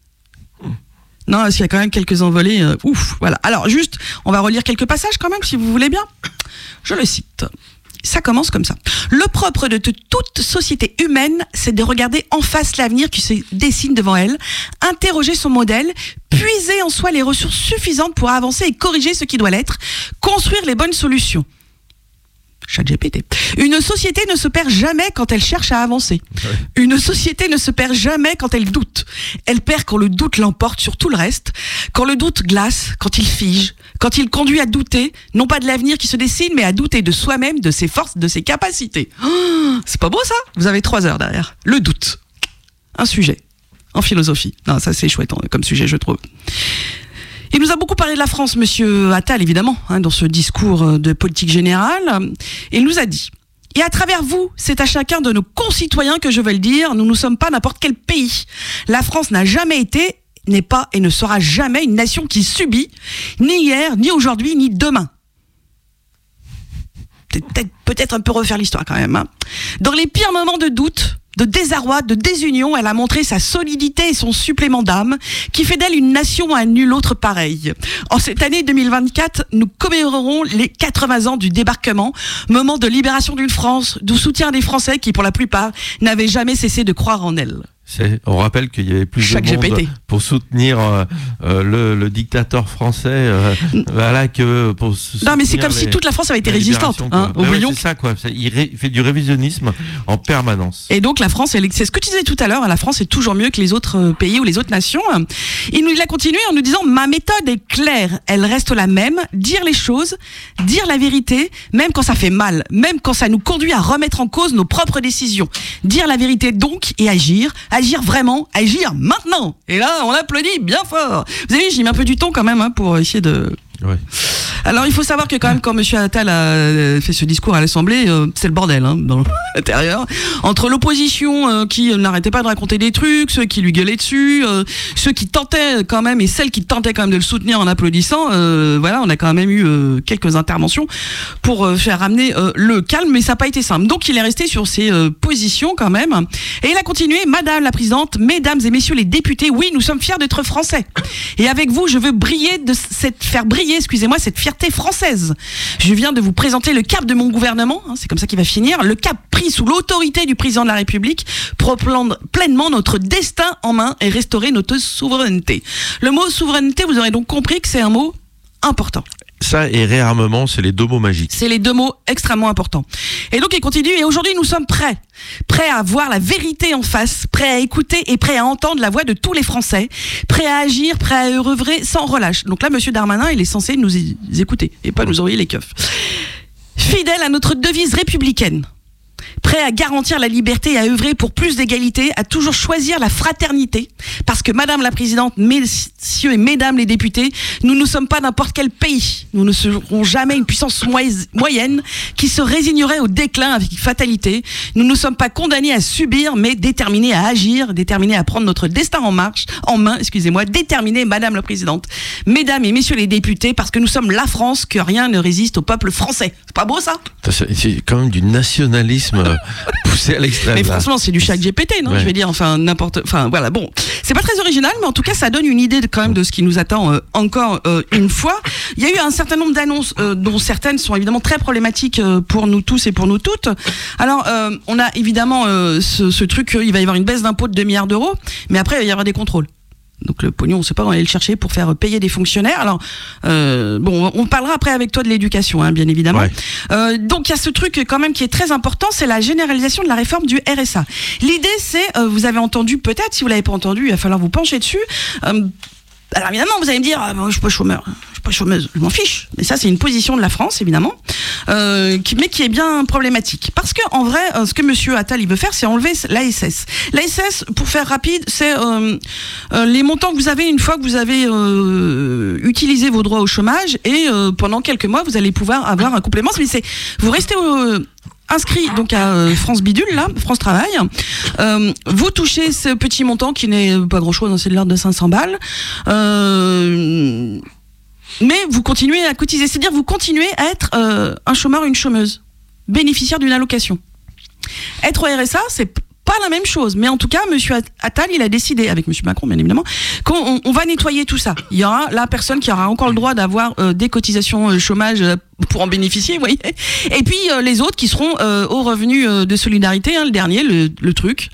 Non, parce qu'il y a quand même quelques envolées. euh, ouf, voilà. Alors juste, on va relire quelques passages quand même, si vous voulez bien. Je le cite. Ça commence comme ça. Le propre de toute société humaine, c'est de regarder en face l'avenir qui se dessine devant elle, interroger son modèle, puiser en soi les ressources suffisantes pour avancer et corriger ce qui doit l'être, construire les bonnes solutions. ChatGPT. Une société ne se perd jamais quand elle cherche à avancer. Une société ne se perd jamais quand elle doute. Elle perd quand le doute l'emporte sur tout le reste, quand le doute glace, quand il fige, quand il conduit à douter, non pas de l'avenir qui se dessine, mais à douter de soi-même, de ses forces, de ses capacités. Oh, c'est pas beau ça? Vous avez trois heures derrière. Le doute. Un sujet. En philosophie. Non, ça c'est chouette hein, comme sujet, je trouve. Il nous a beaucoup parlé de la France, monsieur Attal, évidemment, hein, dans ce discours euh, de politique générale. Il nous a dit et à travers vous, c'est à chacun de nos concitoyens que je veux le dire, nous ne sommes pas n'importe quel pays. La France n'a jamais été, n'est pas et ne sera jamais une nation qui subit, ni hier, ni aujourd'hui, ni demain. Peut-être peut-être un peu refaire l'histoire quand même. hein. Dans les pires moments de doute, de désarroi, de désunion, elle a montré sa solidité et son supplément d'âme, qui fait d'elle une nation à nul autre pareil. En cette année 2024, nous commémorerons les 80 ans du débarquement, moment de libération d'une France, du soutien des Français qui, pour la plupart, n'avaient jamais cessé de croire en elle. On rappelle qu'il y avait plus Chaque de monde GPT. pour soutenir euh, euh, le, le dictateur français euh, voilà, que pour Non, mais c'est comme si toute la France avait été résistante. Hein. Ouais, c'est ça, quoi. Il, ré- il fait du révisionnisme en permanence. Et donc la France, c'est ce que tu disais tout à l'heure, la France est toujours mieux que les autres pays ou les autres nations. Il nous il a continué en nous disant ma méthode est claire, elle reste la même, dire les choses, dire la vérité, même quand ça fait mal, même quand ça nous conduit à remettre en cause nos propres décisions. Dire la vérité donc et agir, agir vraiment, agir maintenant. Et là, on applaudit bien fort. Vous avez vu, j'ai mis un peu du temps quand même hein, pour essayer de Alors il faut savoir que quand même quand Monsieur Attal a euh, fait ce discours à l'Assemblée, euh, c'est le bordel hein, dans l'intérieur. Entre l'opposition euh, qui n'arrêtait pas de raconter des trucs, ceux qui lui gueulaient dessus, ceux qui tentaient quand même et celles qui tentaient quand même de le soutenir en applaudissant, voilà, on a quand même eu quelques interventions pour faire ramener le calme, mais ça n'a pas été simple. Donc il est resté sur ses positions quand même et il a continué, Madame la Présidente, Mesdames et Messieurs les députés, oui, nous sommes fiers d'être français. Et avec vous, je veux briller de cette faire briller, excusez-moi, cette fierté française. Je viens de vous présenter le cap de mon gouvernement, hein, c'est comme ça qu'il va finir, le cap pris sous l'autorité du président de la République pour prendre pleinement notre destin en main et restaurer notre souveraineté. Le mot souveraineté, vous aurez donc compris que c'est un mot important. Ça et réarmement, c'est les deux mots magiques. C'est les deux mots extrêmement importants. Et donc il continue, et aujourd'hui nous sommes prêts. Prêts à voir la vérité en face, prêts à écouter et prêts à entendre la voix de tous les Français, prêts à agir, prêts à œuvrer sans relâche. Donc là, Monsieur Darmanin, il est censé nous écouter et pas nous envoyer les keufs. Fidèle à notre devise républicaine, prêt à garantir la liberté et à œuvrer pour plus d'égalité, à toujours choisir la fraternité. Parce que Madame la Présidente, Messieurs et Mesdames les députés, nous ne sommes pas n'importe quel pays. Nous ne serons jamais une puissance moy- moyenne qui se résignerait au déclin avec fatalité. Nous ne sommes pas condamnés à subir, mais déterminés à agir, déterminés à prendre notre destin en marche, en main, excusez-moi, déterminés, Madame la Présidente, Mesdames et Messieurs les députés, parce que nous sommes la France, que rien ne résiste au peuple français. C'est pas beau ça? Ça, C'est quand même du nationalisme poussé à l'extrême. Mais là. franchement, c'est du chat GPT, non Ouais. Je vais dire, enfin n'importe, enfin voilà. Bon, c'est pas très original, mais en tout cas, ça donne une idée de, quand même de ce qui nous attend euh, encore euh, une fois. Il y a eu un certain nombre d'annonces, euh, dont certaines sont évidemment très problématiques pour nous tous et pour nous toutes. Alors, on a évidemment ce, ce truc, il va y avoir une baisse d'impôt de 2 milliards d'euros, mais après, il va y avoir des contrôles. Donc le pognon, on ne sait pas où on va aller le chercher pour faire payer des fonctionnaires. Alors, euh, bon, on parlera après avec toi de l'éducation, hein, bien évidemment. Ouais. Euh, donc il y a ce truc quand même qui est très important, c'est la généralisation de la réforme du RSA. L'idée, c'est, euh, vous avez entendu peut-être, si vous l'avez pas entendu, il va falloir vous pencher dessus. Euh, alors évidemment, vous allez me dire, ah, bon, je suis pas chômeur, je suis pas chômeuse, je m'en fiche. Mais ça, c'est une position de la France, évidemment, euh, mais qui est bien problématique. Parce que en vrai, euh, ce que Monsieur Attal il veut faire, c'est enlever l'ASS. L'ASS, pour faire rapide, c'est euh, euh, les montants que vous avez une fois que vous avez utilisé vos droits au chômage et pendant quelques mois, vous allez pouvoir avoir un complément. Mais c'est, vous restez au inscrit donc à France Bidule là, France Travail. Euh, vous touchez ce petit montant qui n'est pas grand chose, c'est de l'ordre de 500 balles. Euh, mais vous continuez à cotiser, c'est-à-dire vous continuez à être euh, un chômeur, une chômeuse, bénéficiaire d'une allocation. Être au RSA, c'est pas la même chose, mais en tout cas, Monsieur Attal, il a décidé, avec Monsieur Macron, bien évidemment, qu'on on- on va nettoyer tout ça. Il y aura la personne qui aura encore le droit d'avoir euh, des cotisations euh, chômage euh, pour en bénéficier, vous voyez. Et puis les autres qui seront au revenu de solidarité, hein, le dernier, le, truc.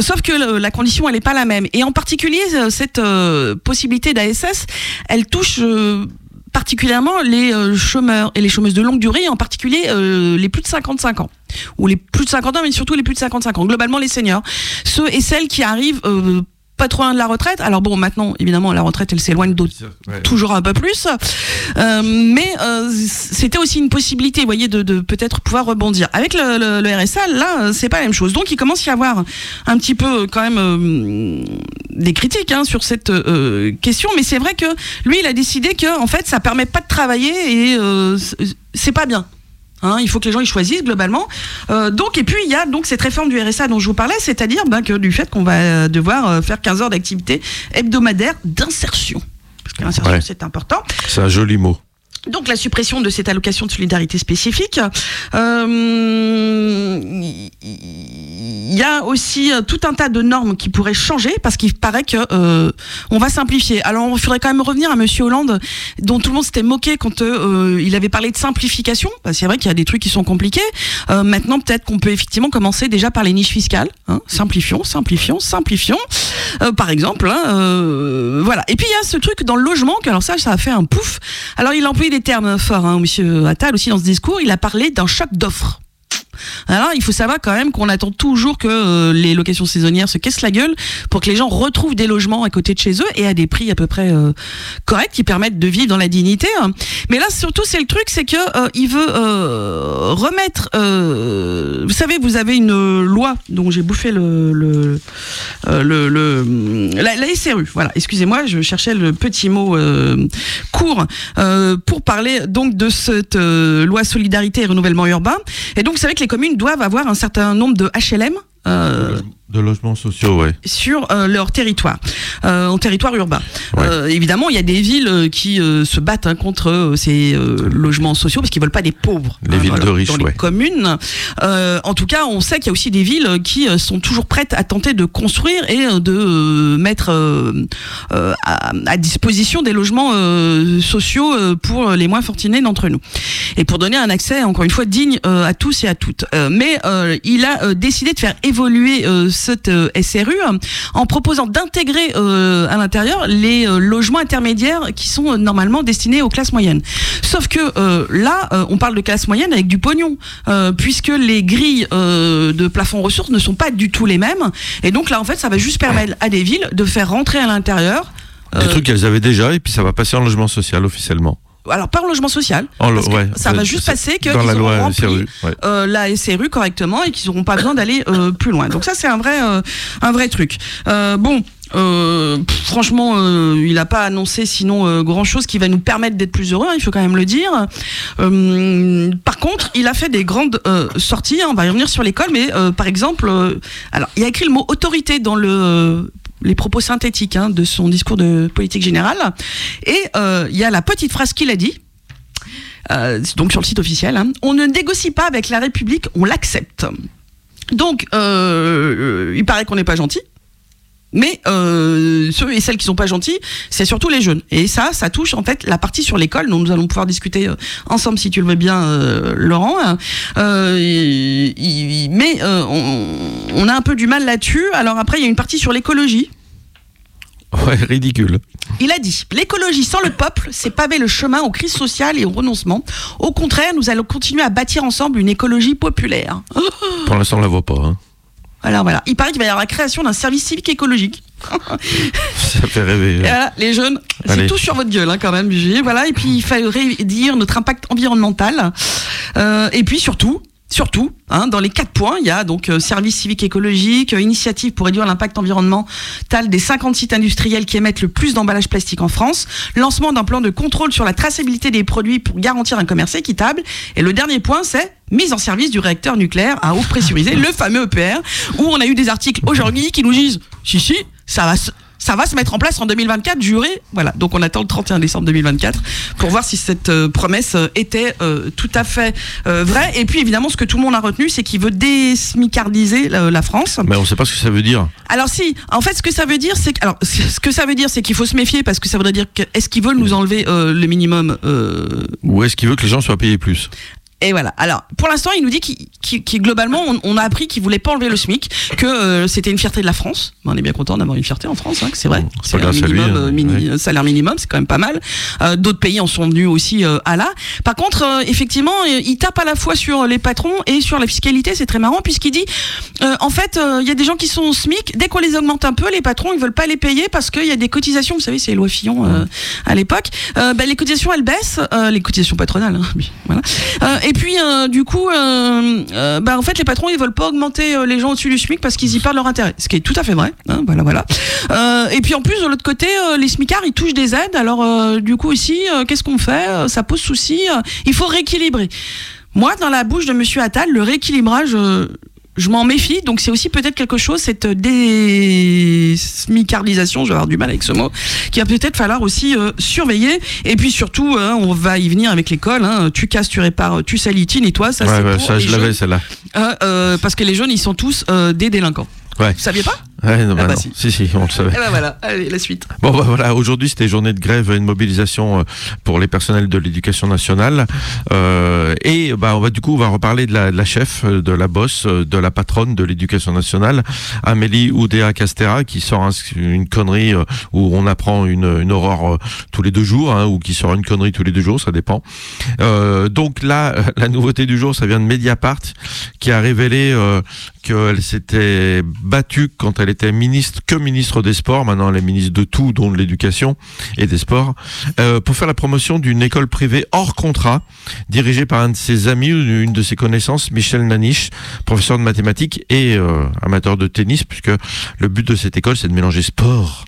Sauf que la condition, elle n'est pas la même. Et en particulier, cette possibilité d'ASS, elle touche particulièrement les euh, chômeurs et les chômeuses de longue durée, en particulier euh, les plus de 55 ans. Ou les plus de 50 ans, mais surtout les plus de 55 ans. Globalement, les seniors. Ceux et celles qui arrivent euh, pas trop loin de la retraite. Alors bon, maintenant, évidemment, la retraite, elle s'éloigne d'autres Ouais. toujours un peu plus. Euh, mais euh, c'était aussi une possibilité, vous voyez, de, de peut-être pouvoir rebondir. Avec le, le- le RSA, là, euh, c'est pas la même chose. Donc, il commence à y avoir un petit peu quand même euh, des critiques hein, sur cette euh, question. Mais c'est vrai que lui, il a décidé que, en fait, ça permet pas de travailler et euh, c'est pas bien. Hein, il faut que les gens ils choisissent globalement. Euh, donc et puis il y a donc cette réforme du RSA dont je vous parlais, c'est-à-dire ben, que du fait qu'on va euh, devoir euh, faire 15 heures d'activité hebdomadaire d'insertion. Parce que l'insertion Ouais. c'est important. C'est un joli mot. Donc la suppression de cette allocation de solidarité spécifique. Euh, y a aussi euh, tout un tas de normes qui pourraient changer parce qu'il paraît que euh, on va simplifier. Alors il faudrait quand même revenir à Monsieur Hollande, dont tout le monde s'était moqué quand euh, il avait parlé de simplification. Que c'est vrai qu'il y a des trucs qui sont compliqués. Euh, maintenant peut-être qu'on peut effectivement commencer déjà par les niches fiscales. hein. Simplifions, simplifions, simplifions. Euh, par exemple, hein, voilà. Et puis il y a ce truc dans le logement, alors ça, ça a fait un pouf. Alors il a employé des termes forts, hein, Monsieur Attal aussi dans ce discours. Il a parlé d'un choc d'offres. Alors, il faut savoir quand même qu'on attend toujours que euh, les locations saisonnières se cassent la gueule pour que les gens retrouvent des logements à côté de chez eux et à des prix à peu près euh, corrects qui permettent de vivre dans la dignité. hein. Mais là, surtout, c'est le truc, c'est que euh, il veut remettre. vous savez, vous avez une loi dont j'ai bouffé le le le, le- la, SRU. Voilà. Excusez-moi, je cherchais le petit mot court pour parler donc de cette loi solidarité et renouvellement urbain. Et donc, vous savez que les communes doivent avoir un certain nombre de HLM. euh, De logements sociaux, ouais. sur euh, leur territoire, euh, en territoire urbain. Ouais. Euh, évidemment, il y a des villes qui se battent hein, contre ces logements sociaux parce qu'ils veulent pas des pauvres. Les villes de riches, dans les ouais. communes. En tout cas, on sait qu'il y a aussi des villes qui sont toujours prêtes à tenter de construire et de mettre à, à disposition des logements sociaux pour les moins fortunés d'entre nous. Et pour donner un accès, encore une fois, digne à tous et à toutes. Mais il a décidé de faire évoluer cette euh, SRU en proposant d'intégrer euh, à l'intérieur les euh, logements intermédiaires qui sont normalement destinés aux classes moyennes. Sauf que là, on parle de classe moyenne avec du pognon, puisque les grilles de plafond ressources ne sont pas du tout les mêmes. Et donc là, en fait, ça va juste permettre à des villes de faire rentrer à l'intérieur. Des euh, trucs qu'elles avaient déjà et puis ça va passer en logement social officiellement. Alors logement social, En lo- parce que ouais, ça va juste passer que dans ils la auront loi rempli, SRU, ouais. la SRU correctement et qu'ils n'auront pas besoin d'aller euh, plus loin. Donc ça c'est un vrai euh, un vrai truc. Euh, bon. euh, pff, franchement, euh, il n'a pas annoncé sinon euh, grand chose qui va nous permettre d'être plus heureux. hein, il faut quand même le dire. Par contre, il a fait des grandes sorties. hein, on va y revenir sur l'école, mais par exemple, alors il a écrit le mot autorité dans le les propos synthétiques hein, de son discours de politique générale. Et euh, il y a la petite phrase qu'il a dit. Euh, donc sur le site officiel, hein, on ne négocie pas avec la République, on l'accepte. Donc, euh, il paraît qu'on n'est pas gentil. Mais euh, ceux et celles qui sont pas gentils, c'est surtout les jeunes. Et ça, ça touche en fait la partie sur l'école dont nous allons pouvoir discuter euh, ensemble si tu le veux bien, euh, Laurent. Euh, mais on, on a un peu du mal là-dessus. Alors après, il y a une partie sur l'écologie. Ouais, ridicule. Il a dit l'écologie sans le peuple, c'est paver le chemin aux crises sociales et au renoncement. Au contraire, nous allons continuer à bâtir ensemble une écologie populaire. Pour l'instant, on la voit pas. hein. Alors voilà, il paraît qu'il va y avoir la création d'un service civique écologique. Ça fait rêver. Et voilà, les jeunes, c'est tout sur votre gueule hein, quand même. Voilà, et puis il fallait réduire notre impact environnemental. Euh, et puis surtout, surtout, hein, dans les quatre points, il y a donc euh, service civique écologique, euh, initiative pour réduire l'impact environnemental des 50 sites industriels qui émettent le plus d'emballage plastique en France, lancement d'un plan de contrôle sur la traçabilité des produits pour garantir un commerce équitable. Et le dernier point, c'est mise en service du réacteur nucléaire à eau pressurisée, le fameux EPR, où on a eu des articles aujourd'hui qui nous disent, si si, ça va se ça va se mettre en place en 2024, juré. Voilà, donc on attend le 31 décembre 2024 pour voir si cette euh, promesse euh, était euh, tout à fait euh, vraie. Et puis évidemment, ce que tout le monde a retenu, c'est qu'il veut désmicardiser la, la France. Mais on sait pas ce que ça veut dire. Alors si, en fait, ce que ça veut dire, c'est que, alors, ce que ça veut dire, c'est qu'il faut se méfier parce que ça voudrait dire que est-ce qu'ils veulent nous enlever euh, le minimum euh, Ou est-ce qu'il veut que les gens soient payés plus? Et voilà. Alors, pour l'instant, il nous dit qu'il, qu'il- globalement, on, on a appris qu'il voulait pas enlever le SMIC, que euh, c'était une fierté de la France. On est bien content d'avoir une fierté en France, hein, c'est vrai. Bon, c'est Salaire lui, minimum, hein. euh, mini- Ouais. salaire minimum, c'est quand même pas mal. Euh, d'autres pays en sont venus aussi euh, à là. Par contre, euh, effectivement, euh, il tape à la fois sur les patrons et sur la fiscalité. C'est très marrant puisqu'il dit, euh, en fait, euh, il y a des gens qui sont au SMIC. Dès qu'on les augmente un peu, les patrons, ils veulent pas les payer parce qu'il y a des cotisations. Vous savez, c'est les lois Fillon euh, à l'époque. Euh, ben, les cotisations, elles baissent. les cotisations patronales. hein, voilà. Et puis, euh, du coup, euh, euh, bah, en fait, les patrons, ils veulent pas augmenter les gens au-dessus du SMIC parce qu'ils y perdent leur intérêt. Ce qui est tout à fait vrai. hein, voilà, voilà. Et puis, en plus, de l'autre côté, les smicards, ils touchent des aides. Alors, du coup, ici, qu'est-ce qu'on fait? Ça pose souci. il faut rééquilibrer. Moi, dans la bouche de Monsieur Attal, le rééquilibrage, euh, je m'en méfie. Donc, c'est aussi peut-être quelque chose, cette désmicardisation, je vais avoir du mal avec ce mot, qu'il va peut-être falloir aussi euh, surveiller. Et puis surtout, hein, on va y venir avec l'école. hein, tu casses, tu répares, tu salitis, nettoies. Ça, Ouais, c'est ouais, pour ça, les je l'avais celle-là. Euh, euh, parce que les jeunes, ils sont tous euh, des délinquants. Ouais. Vous saviez pas? Ouais, non, bah bah non. si. si, si, on le savait. Eh ben voilà, allez, la suite. Bon, bah voilà, aujourd'hui c'était journée de grève et de mobilisation euh, pour les personnels de l'éducation nationale. Euh, et bah, on va du coup, on va reparler de la, de la chef, euh, de la bosse, euh, de la patronne de l'éducation nationale, Amélie Oudéa Castera, qui sort un- une connerie où on apprend une, une aurore euh, tous les deux jours, hein, ou qui sort une connerie tous les deux jours, ça dépend. Euh, donc là, la nouveauté du jour, ça vient de Mediapart, qui a révélé euh, qu'elle s'était battue quand elle était ministre, que ministre des Sports, maintenant elle est ministre de tout, dont de l'éducation et des sports, euh, pour faire la promotion d'une école privée hors contrat, dirigée par un de ses amis ou une de ses connaissances, Michel Naniche, professeur de mathématiques et euh, amateur de tennis, puisque le but de cette école, c'est de mélanger sport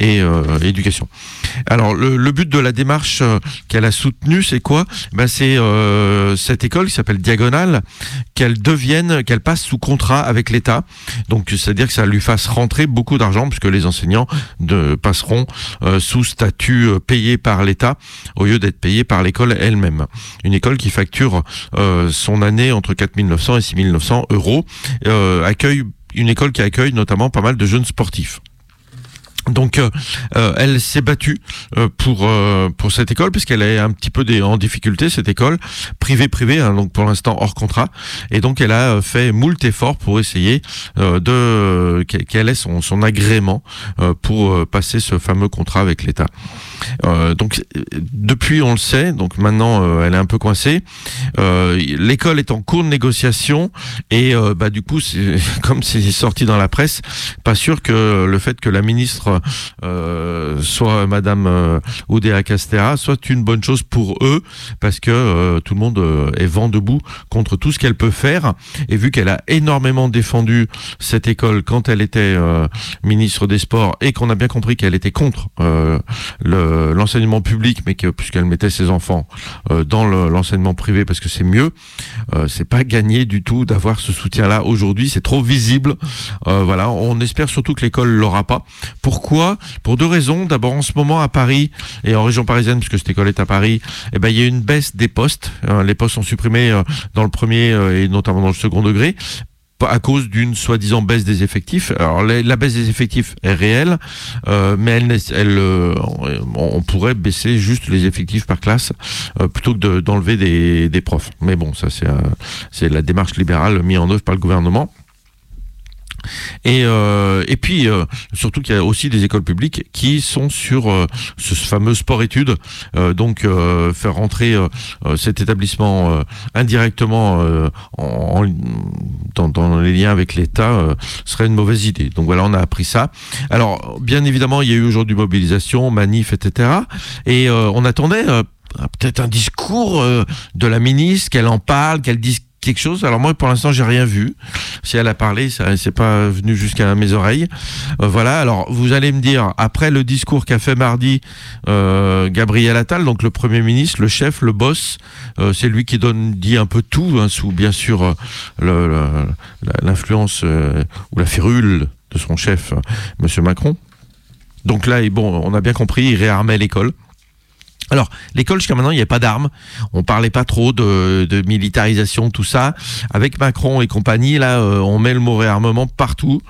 et euh, éducation. Alors le, le but de la démarche euh, qu'elle a soutenue, c'est quoi? Ben, C'est euh, cette école qui s'appelle Diagonale, qu'elle devienne, qu'elle passe sous contrat avec l'État. Donc c'est-à-dire que ça lui fasse rentrer beaucoup d'argent, puisque les enseignants de, passeront sous statut payé par l'État au lieu d'être payés par l'école elle-même. Une école qui facture euh, son année entre 4900 et 6900 euros, euh, accueille une école qui accueille notamment pas mal de jeunes sportifs. Donc, euh, euh, elle s'est battue euh, pour pour cette école puisqu'elle est un petit peu des, en difficulté cette école privée privée hein, donc pour l'instant hors contrat et donc elle a fait moult efforts pour essayer de qu'elle ait son agrément pour passer ce fameux contrat avec l'État. Euh, donc depuis on le sait donc maintenant euh, elle est un peu coincée. Euh, L'école est en cours de négociation et bah du coup comme c'est sorti dans la presse pas sûr que le fait que la ministre soit Madame Oudéa Castera soit une bonne chose pour eux parce que tout le monde est vent debout contre tout ce qu'elle peut faire et vu qu'elle a énormément défendu cette école quand elle était ministre des Sports et qu'on a bien compris qu'elle était contre le- l'enseignement public mais que puisqu'elle mettait ses enfants euh, dans le- l'enseignement privé parce que c'est mieux euh, c'est pas gagné du tout d'avoir ce soutien là aujourd'hui. C'est trop visible. Euh, voilà. On espère surtout que l'école l'aura pas. Pourquoi? Pour deux raisons. D'abord, en ce moment à Paris et en région parisienne, puisque cette école est à Paris, eh ben il y a une baisse des postes. Euh, les postes sont supprimés euh, dans le premier euh, et notamment dans le second degré à cause d'une soi-disant baisse des effectifs. Alors la, baisse des effectifs est réelle, euh, mais elle, elle, euh, on pourrait baisser juste les effectifs par classe euh, plutôt que de- d'enlever des, des profs. Mais bon, ça c'est la démarche libérale mise en œuvre par le gouvernement. Et, euh, et puis, euh, surtout qu'il y a aussi des écoles publiques qui sont sur euh, ce fameux sport-études. Euh, donc, euh, faire rentrer euh, cet établissement indirectement en, dans, dans les liens avec l'État serait une mauvaise idée. Donc voilà, on a appris ça. Alors, bien évidemment, il y a eu aujourd'hui mobilisation, manif, etc. Et on attendait peut-être un discours de la ministre, qu'elle en parle, qu'elle dise Alors moi, pour l'instant, j'ai rien vu. Si elle a parlé, ça c'est pas venu jusqu'à mes oreilles. Euh, voilà. Alors vous allez me dire, après le discours qu'a fait mardi euh, Gabriel Attal, donc le premier ministre, le chef, le boss, euh, c'est lui qui donne dit un peu tout, hein, sous bien sûr l'influence ou la férule de son chef, Monsieur Macron. Donc là, bon, on a bien compris, il réarmait l'école. Alors, l'école, jusqu'à maintenant, il n'y avait pas d'armes. On parlait pas trop de, militarisation, tout ça. Avec Macron et compagnie, là, euh, on met le mot réarmement partout.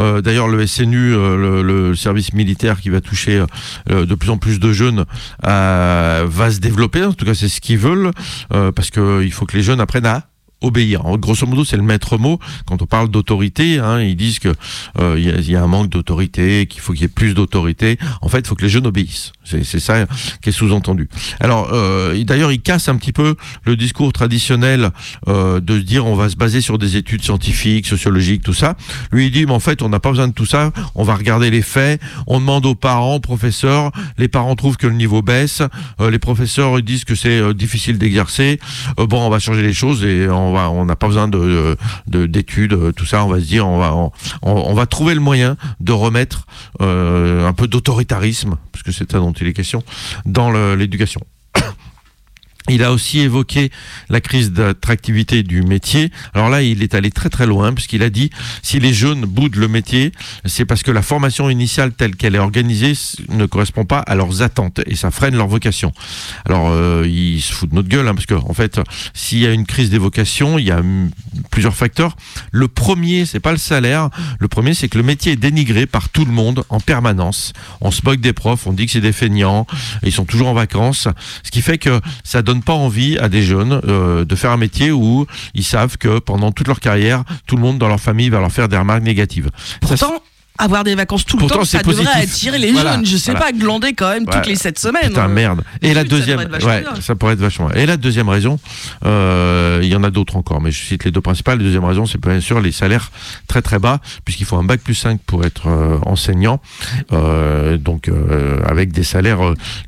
Euh, D'ailleurs, le SNU, euh, le, service militaire qui va toucher de plus en plus de jeunes, va se développer. En tout cas, c'est ce qu'ils veulent, parce qu'il faut que les jeunes apprennent à obéir. Grosso modo, c'est le maître mot. Quand on parle d'autorité, hein, ils disent que euh, il y, a- il y a un manque d'autorité, qu'il faut qu'il y ait plus d'autorité. En fait, il faut que les jeunes obéissent. C'est ça qui est sous-entendu. Alors, euh, d'ailleurs, il casse un petit peu le discours traditionnel euh, de dire on va se baser sur des études scientifiques, sociologiques, tout ça. Lui, il dit, mais en fait, on n'a pas besoin de tout ça. On va regarder les faits. On demande aux parents, aux professeurs. Les parents trouvent que le niveau baisse. Euh, les professeurs ils disent que c'est euh, difficile d'exercer. Euh, bon, on va changer les choses et on on n'a pas besoin de de- d'études, tout ça. On va se dire, on va, on, va trouver le moyen de remettre euh, un peu d'autoritarisme, parce que c'est ça dont il est question, dans l'éducation. Il a aussi évoqué la crise d'attractivité du métier. Alors là, il est allé très très loin puisqu'il a dit si les jeunes boudent le métier, c'est parce que la formation initiale telle qu'elle est organisée ne correspond pas à leurs attentes et ça freine leur vocation. Alors euh, il se fout de notre gueule hein, parce que en fait, s'il y a une crise des vocations, il y a plusieurs facteurs. Le premier, c'est pas le salaire. Le premier, c'est que le métier est dénigré par tout le monde en permanence. On se moque des profs, on dit que c'est des feignants, ils sont toujours en vacances, ce qui fait que ça donne pas envie à des jeunes euh, de faire un métier où ils savent que pendant toute leur carrière, tout le monde dans leur famille va leur faire des remarques négatives. Pourtant, avoir des vacances tout le Pourtant, temps, c'est ça devrait positif. attirer les Voilà, jeunes. Je sais voilà. pas, glander quand même toutes les 7 semaines. Putain, hein. merde. Et la ça deuxième, devrait vachement ouais, ça pourrait être vachement. Et la deuxième raison, euh, il y en a d'autres encore, mais je cite les deux principales. La deuxième raison, c'est bien sûr les salaires très très bas, puisqu'il faut un bac plus 5 pour être euh, enseignant, euh, donc avec des salaires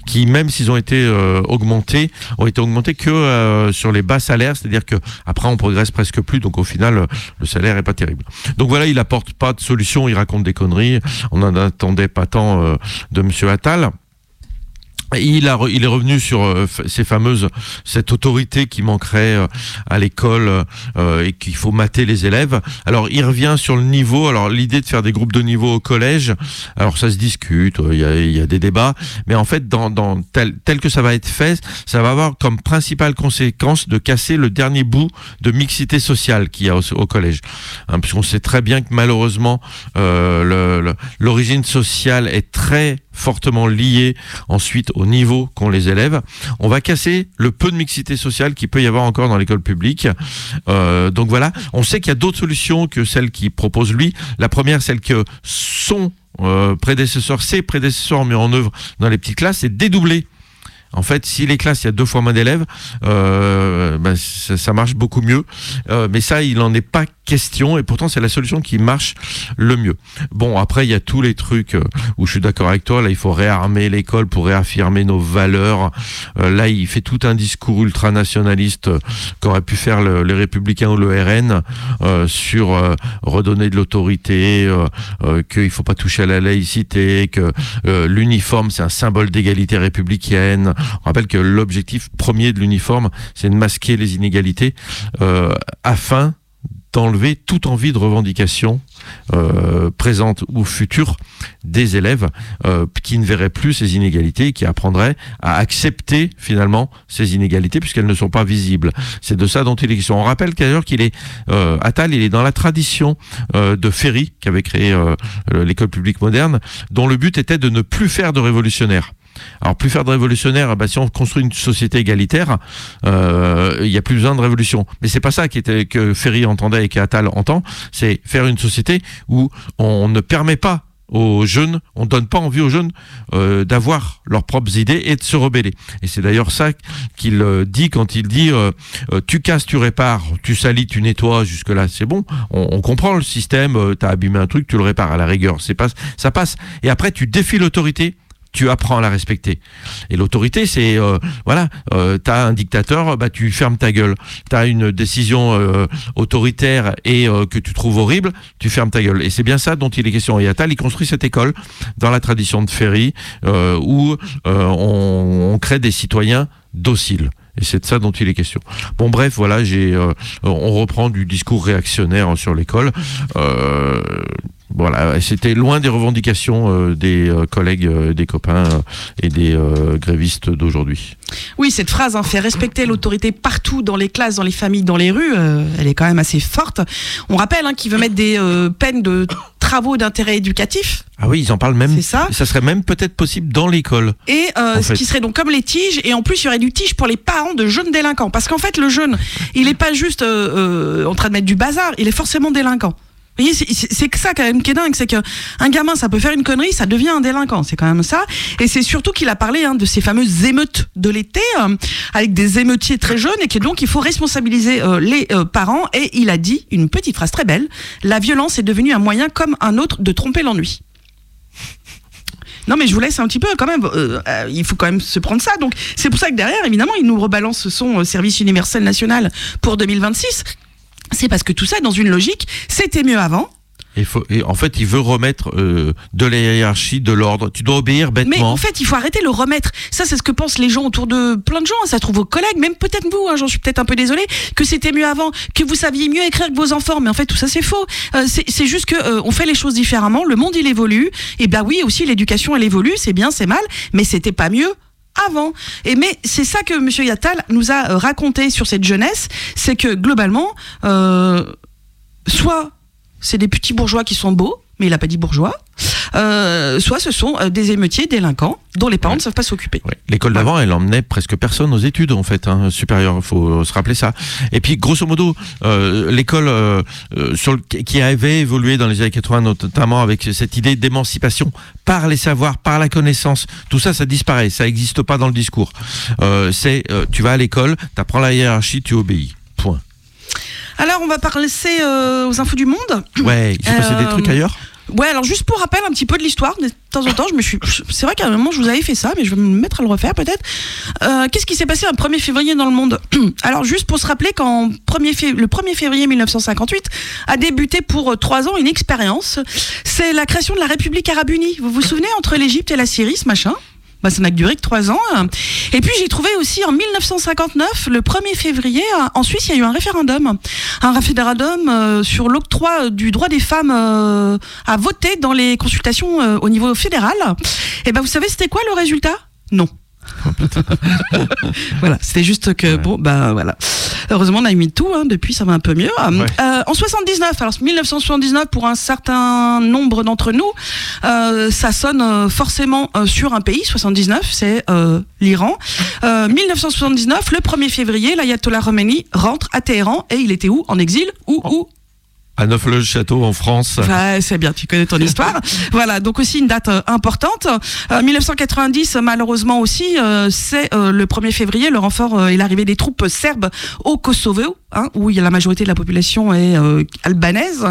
qui, même s'ils ont été augmentés, ont été augmentés que sur les bas salaires, c'est-à-dire que après on progresse presque plus, donc au final le salaire est pas terrible. Donc voilà, il apporte pas de solution, il raconte des conneries. On n'en attendait pas tant euh, de Monsieur Attal. Il, a, il est revenu sur euh, ces fameuses cette autorité qui manquerait euh, à l'école euh, et qu'il faut mater les élèves. Alors il revient sur le niveau. Alors l'idée de faire des groupes de niveau au collège, alors ça se discute, il y a, il y a des débats, mais en fait dans, dans tel, tel que ça va être fait, ça va avoir comme principale conséquence de casser le dernier bout de mixité sociale qu'il y a au, au collège, hein, puisqu'on sait très bien que malheureusement euh, l'origine sociale est très fortement liée ensuite au niveau qu'ont les élèves. On va casser le peu de mixité sociale qu'il peut y avoir encore dans l'école publique. Euh, donc voilà, on sait qu'il y a d'autres solutions que celles qu'il propose lui. La première, celle que son euh, prédécesseur, ses prédécesseurs ont mis en œuvre dans les petites classes, c'est dédoubler. En fait, si les classes, il y a deux fois moins d'élèves, euh, ben, ça, marche beaucoup mieux. Euh, mais ça, il n'en est pas question, et pourtant, c'est la solution qui marche le mieux. Bon, après, il y a tous les trucs euh, où je suis d'accord avec toi. Là, il faut réarmer l'école pour réaffirmer nos valeurs. Euh, là, il fait tout un discours ultranationaliste euh, qu'auraient pu faire le- les Républicains ou le RN sur redonner de l'autorité, qu'il faut pas toucher à la laïcité, que l'uniforme, c'est un symbole d'égalité républicaine. On rappelle que l'objectif premier de l'uniforme, c'est de masquer les inégalités euh, afin d'enlever toute envie de revendication euh, présente ou future des élèves euh, qui ne verraient plus ces inégalités et qui apprendraient à accepter finalement ces inégalités puisqu'elles ne sont pas visibles. C'est de ça dont il est question. On rappelle d'ailleurs qu'il est euh, Attal, il est dans la tradition de Ferry qui avait créé l'école publique moderne, dont le but était de ne plus faire de révolutionnaires. Alors plus faire de révolutionnaire, bah, si on construit une société égalitaire, euh, il n'y a plus besoin de révolution. Mais c'est pas ça que Ferry entendait et qu'Attal entend, c'est faire une société où on ne permet pas aux jeunes, on donne pas envie aux jeunes euh, d'avoir leurs propres idées et de se rebeller. Et c'est d'ailleurs ça qu'il euh, dit quand il dit euh, tu casses, tu répares, tu salis, tu nettoies, jusque là c'est bon. On, comprend le système, euh, t'as abîmé un truc, tu le répares à la rigueur, c'est pas ça passe. Et après tu défies l'autorité tu apprends à la respecter. Et l'autorité, c'est euh, voilà, euh, t'as un dictateur, bah tu fermes ta gueule. T'as une décision euh, autoritaire et euh, que tu trouves horrible, tu fermes ta gueule. Et c'est bien ça dont il est question. Et Attal, il construit cette école dans la tradition de Ferry, où on, crée des citoyens dociles. Et c'est de ça dont il est question. Bon, bref, voilà, j'ai, euh, on reprend du discours réactionnaire sur l'école. Voilà, c'était loin des revendications euh, des euh, collègues, euh, des copains et des grévistes d'aujourd'hui. Oui, cette phrase, hein, faire respecter l'autorité partout, dans les classes, dans les familles, dans les rues, euh, elle est quand même assez forte. On rappelle hein, qu'il veut mettre des euh, peines de travaux d'intérêt éducatif. Ah oui, ils en parlent même. C'est ça. Ça serait même peut-être possible dans l'école. Et euh, ce fait. qui serait donc comme les tiges, et en plus il y aurait du tige pour les parents de jeunes délinquants. Parce qu'en fait, le jeune, il n'est pas juste en train de mettre du bazar, il est forcément délinquant. Vous voyez, c'est- que ça quand même qui est dingue, c'est que un gamin, ça peut faire une connerie, ça devient un délinquant, c'est quand même ça. Et c'est surtout qu'il a parlé hein, de ces fameuses émeutes de l'été, euh, avec des émeutiers très jeunes, et que donc il faut responsabiliser euh, les euh, parents. Et il a dit une petite phrase très belle la violence est devenue un moyen comme un autre de tromper l'ennui. Non mais je vous laisse un petit peu quand même. il faut quand même se prendre ça. Donc c'est pour ça que derrière, évidemment, il nous rebalance son service universel national pour 2026. C'est parce que tout ça, dans une logique, c'était mieux avant. Et, faut, et en fait, il veut remettre euh, de la hiérarchie, de l'ordre. Tu dois obéir Mais bêtement. en fait, il faut arrêter le remettre. Ça, c'est ce que pensent les gens autour de plein de gens. Ça se trouve vos collègues, même peut-être vous. hein, J'en suis peut-être un peu désolée. Que c'était mieux avant, que vous saviez mieux écrire que vos enfants. Mais en fait, tout ça, c'est faux. Euh, c'est c'est juste que euh, on fait les choses différemment. Le monde, il évolue. Et ben oui, aussi l'éducation, elle évolue. C'est bien, c'est mal, mais c'était pas mieux avant. Et mais c'est ça que Monsieur Yattal nous a euh, raconté sur cette jeunesse, c'est que globalement, euh, soit c'est des petits bourgeois qui sont beaux, mais il a pas dit bourgeois, euh, soit ce sont euh, des émeutiers délinquants dont les parents ne savent pas s'occuper. Ouais. L'école d'avant, elle emmenait presque personne aux études, en fait, hein, supérieures. Il faut se rappeler ça. Et puis, grosso modo, euh, l'école euh, euh, le- qui avait évolué dans les années 80, notamment avec cette idée d'émancipation par les savoirs, par la connaissance, tout ça, ça disparaît. Ça n'existe pas dans le discours. Euh, c'est, euh, tu vas à l'école, tu apprends la hiérarchie, tu obéis. Point. Alors on va passer euh, aux infos du monde. Ouais, il s'est passé des Euh, trucs ailleurs Ouais, alors juste pour rappel un petit peu de l'histoire, de temps en temps, je me suis. C'est vrai qu'à un moment je vous avais fait ça, mais je vais me mettre à le refaire peut-être. Euh, Qu'est-ce qui s'est passé un 1er février dans le monde? Alors juste pour se rappeler qu'en 1er fév- le 1er février 1958 a débuté pour euh, trois ans une expérience. C'est la création de la République arabe unie. Vous vous souvenez entre l'Égypte et la Syrie, ce machin? Bah, ça n'a duré que trois ans. Et puis j'ai trouvé aussi en 1959, le 1er février, en Suisse, il y a eu un référendum. Un référendum euh, sur l'octroi du droit des femmes euh, à voter dans les consultations euh, au niveau fédéral. Et ben vous savez c'était quoi le résultat? Non. voilà, c'était juste que bon bah voilà. Heureusement on a mis tout hein, depuis ça va un peu mieux. Euh, en 79, alors 1979 pour un certain nombre d'entre nous, euh, ça sonne euh, forcément euh, sur un pays. 79 c'est euh, l'Iran. Euh, 1979, le 1er février, l'ayatollah Khomeini rentre à Téhéran et il était où? En exil Où Où? À Neuf-le-Château, en France. Ouais, c'est bien, tu connais ton histoire. voilà, donc aussi une date euh, importante. Euh, 1990, malheureusement aussi, euh, c'est euh, le 1er février, le renfort euh, et l'arrivée des troupes serbes au Kosovo, hein, où il y a la majorité de la population est euh, albanaise.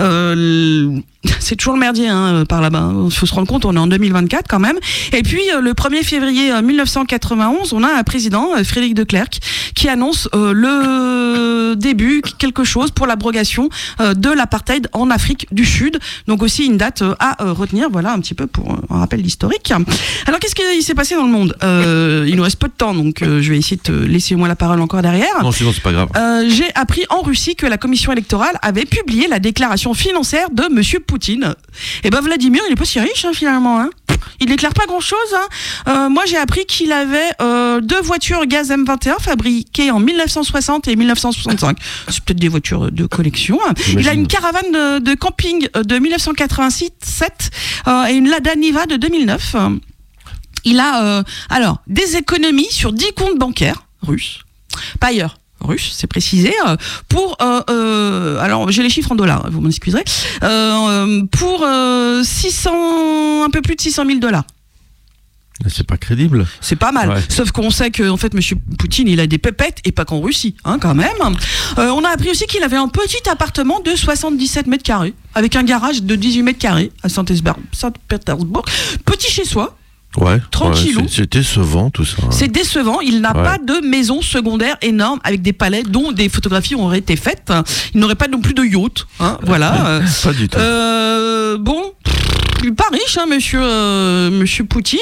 Euh, c'est toujours le merdier hein, par là-bas. Il faut se rendre compte, on est en 2024 quand même. Et puis euh, le 1er février euh, 1991, on a un président, euh, Frédéric de Klerk, qui annonce euh, le début, quelque chose pour l'abrogation euh, de l'apartheid en Afrique du Sud. Donc aussi une date euh, à euh, retenir, voilà un petit peu pour euh, un rappel historique. Alors qu'est-ce qui s'est passé dans le monde? Euh, Il nous reste peu de temps, donc euh, je vais essayer de te laisser moi la parole encore derrière. Non, sinon, c'est pas grave. Euh, j'ai appris en Russie que la commission électorale avait publié la déclaration financière de Monsieur Poutine. Et ben Vladimir, il est pas si riche hein, finalement. Hein. Il déclare pas grand-chose. Hein. Euh, moi, j'ai appris qu'il avait euh, deux voitures gaz M21 fabriquées en 1960 et 1965. C'est peut-être des voitures de collection. hein. Il a une caravane de, de camping de 1987 euh, et une Lada Niva de 2009. Il a alors des économies sur 10 comptes bancaires russes, pas ailleurs. Russe, c'est précisé, euh, pour euh, euh, alors j'ai les chiffres en dollars, vous m'en excuserez, euh, pour euh, 600, un peu plus de 600 000 dollars. C'est pas crédible. C'est pas mal. Ouais. Sauf qu'on sait que en fait Monsieur Poutine il a des pépettes et pas qu'en Russie, hein, quand même. Euh, on a appris aussi qu'il avait un petit appartement de 77 mètres carrés avec un garage de 18 mètres carrés à. Saint-Pétersbourg. Petit chez soi. Ouais. Tranquillou. ouais, c'est- décevant tout ça. C'est décevant. Il n'a Ouais. pas de maison secondaire énorme avec des palais dont des photographies auraient été faites. Il n'aurait pas non plus de yacht. Hein, voilà. Pas du tout. euh, bon. Pas riche, hein, monsieur, euh, monsieur Poutine.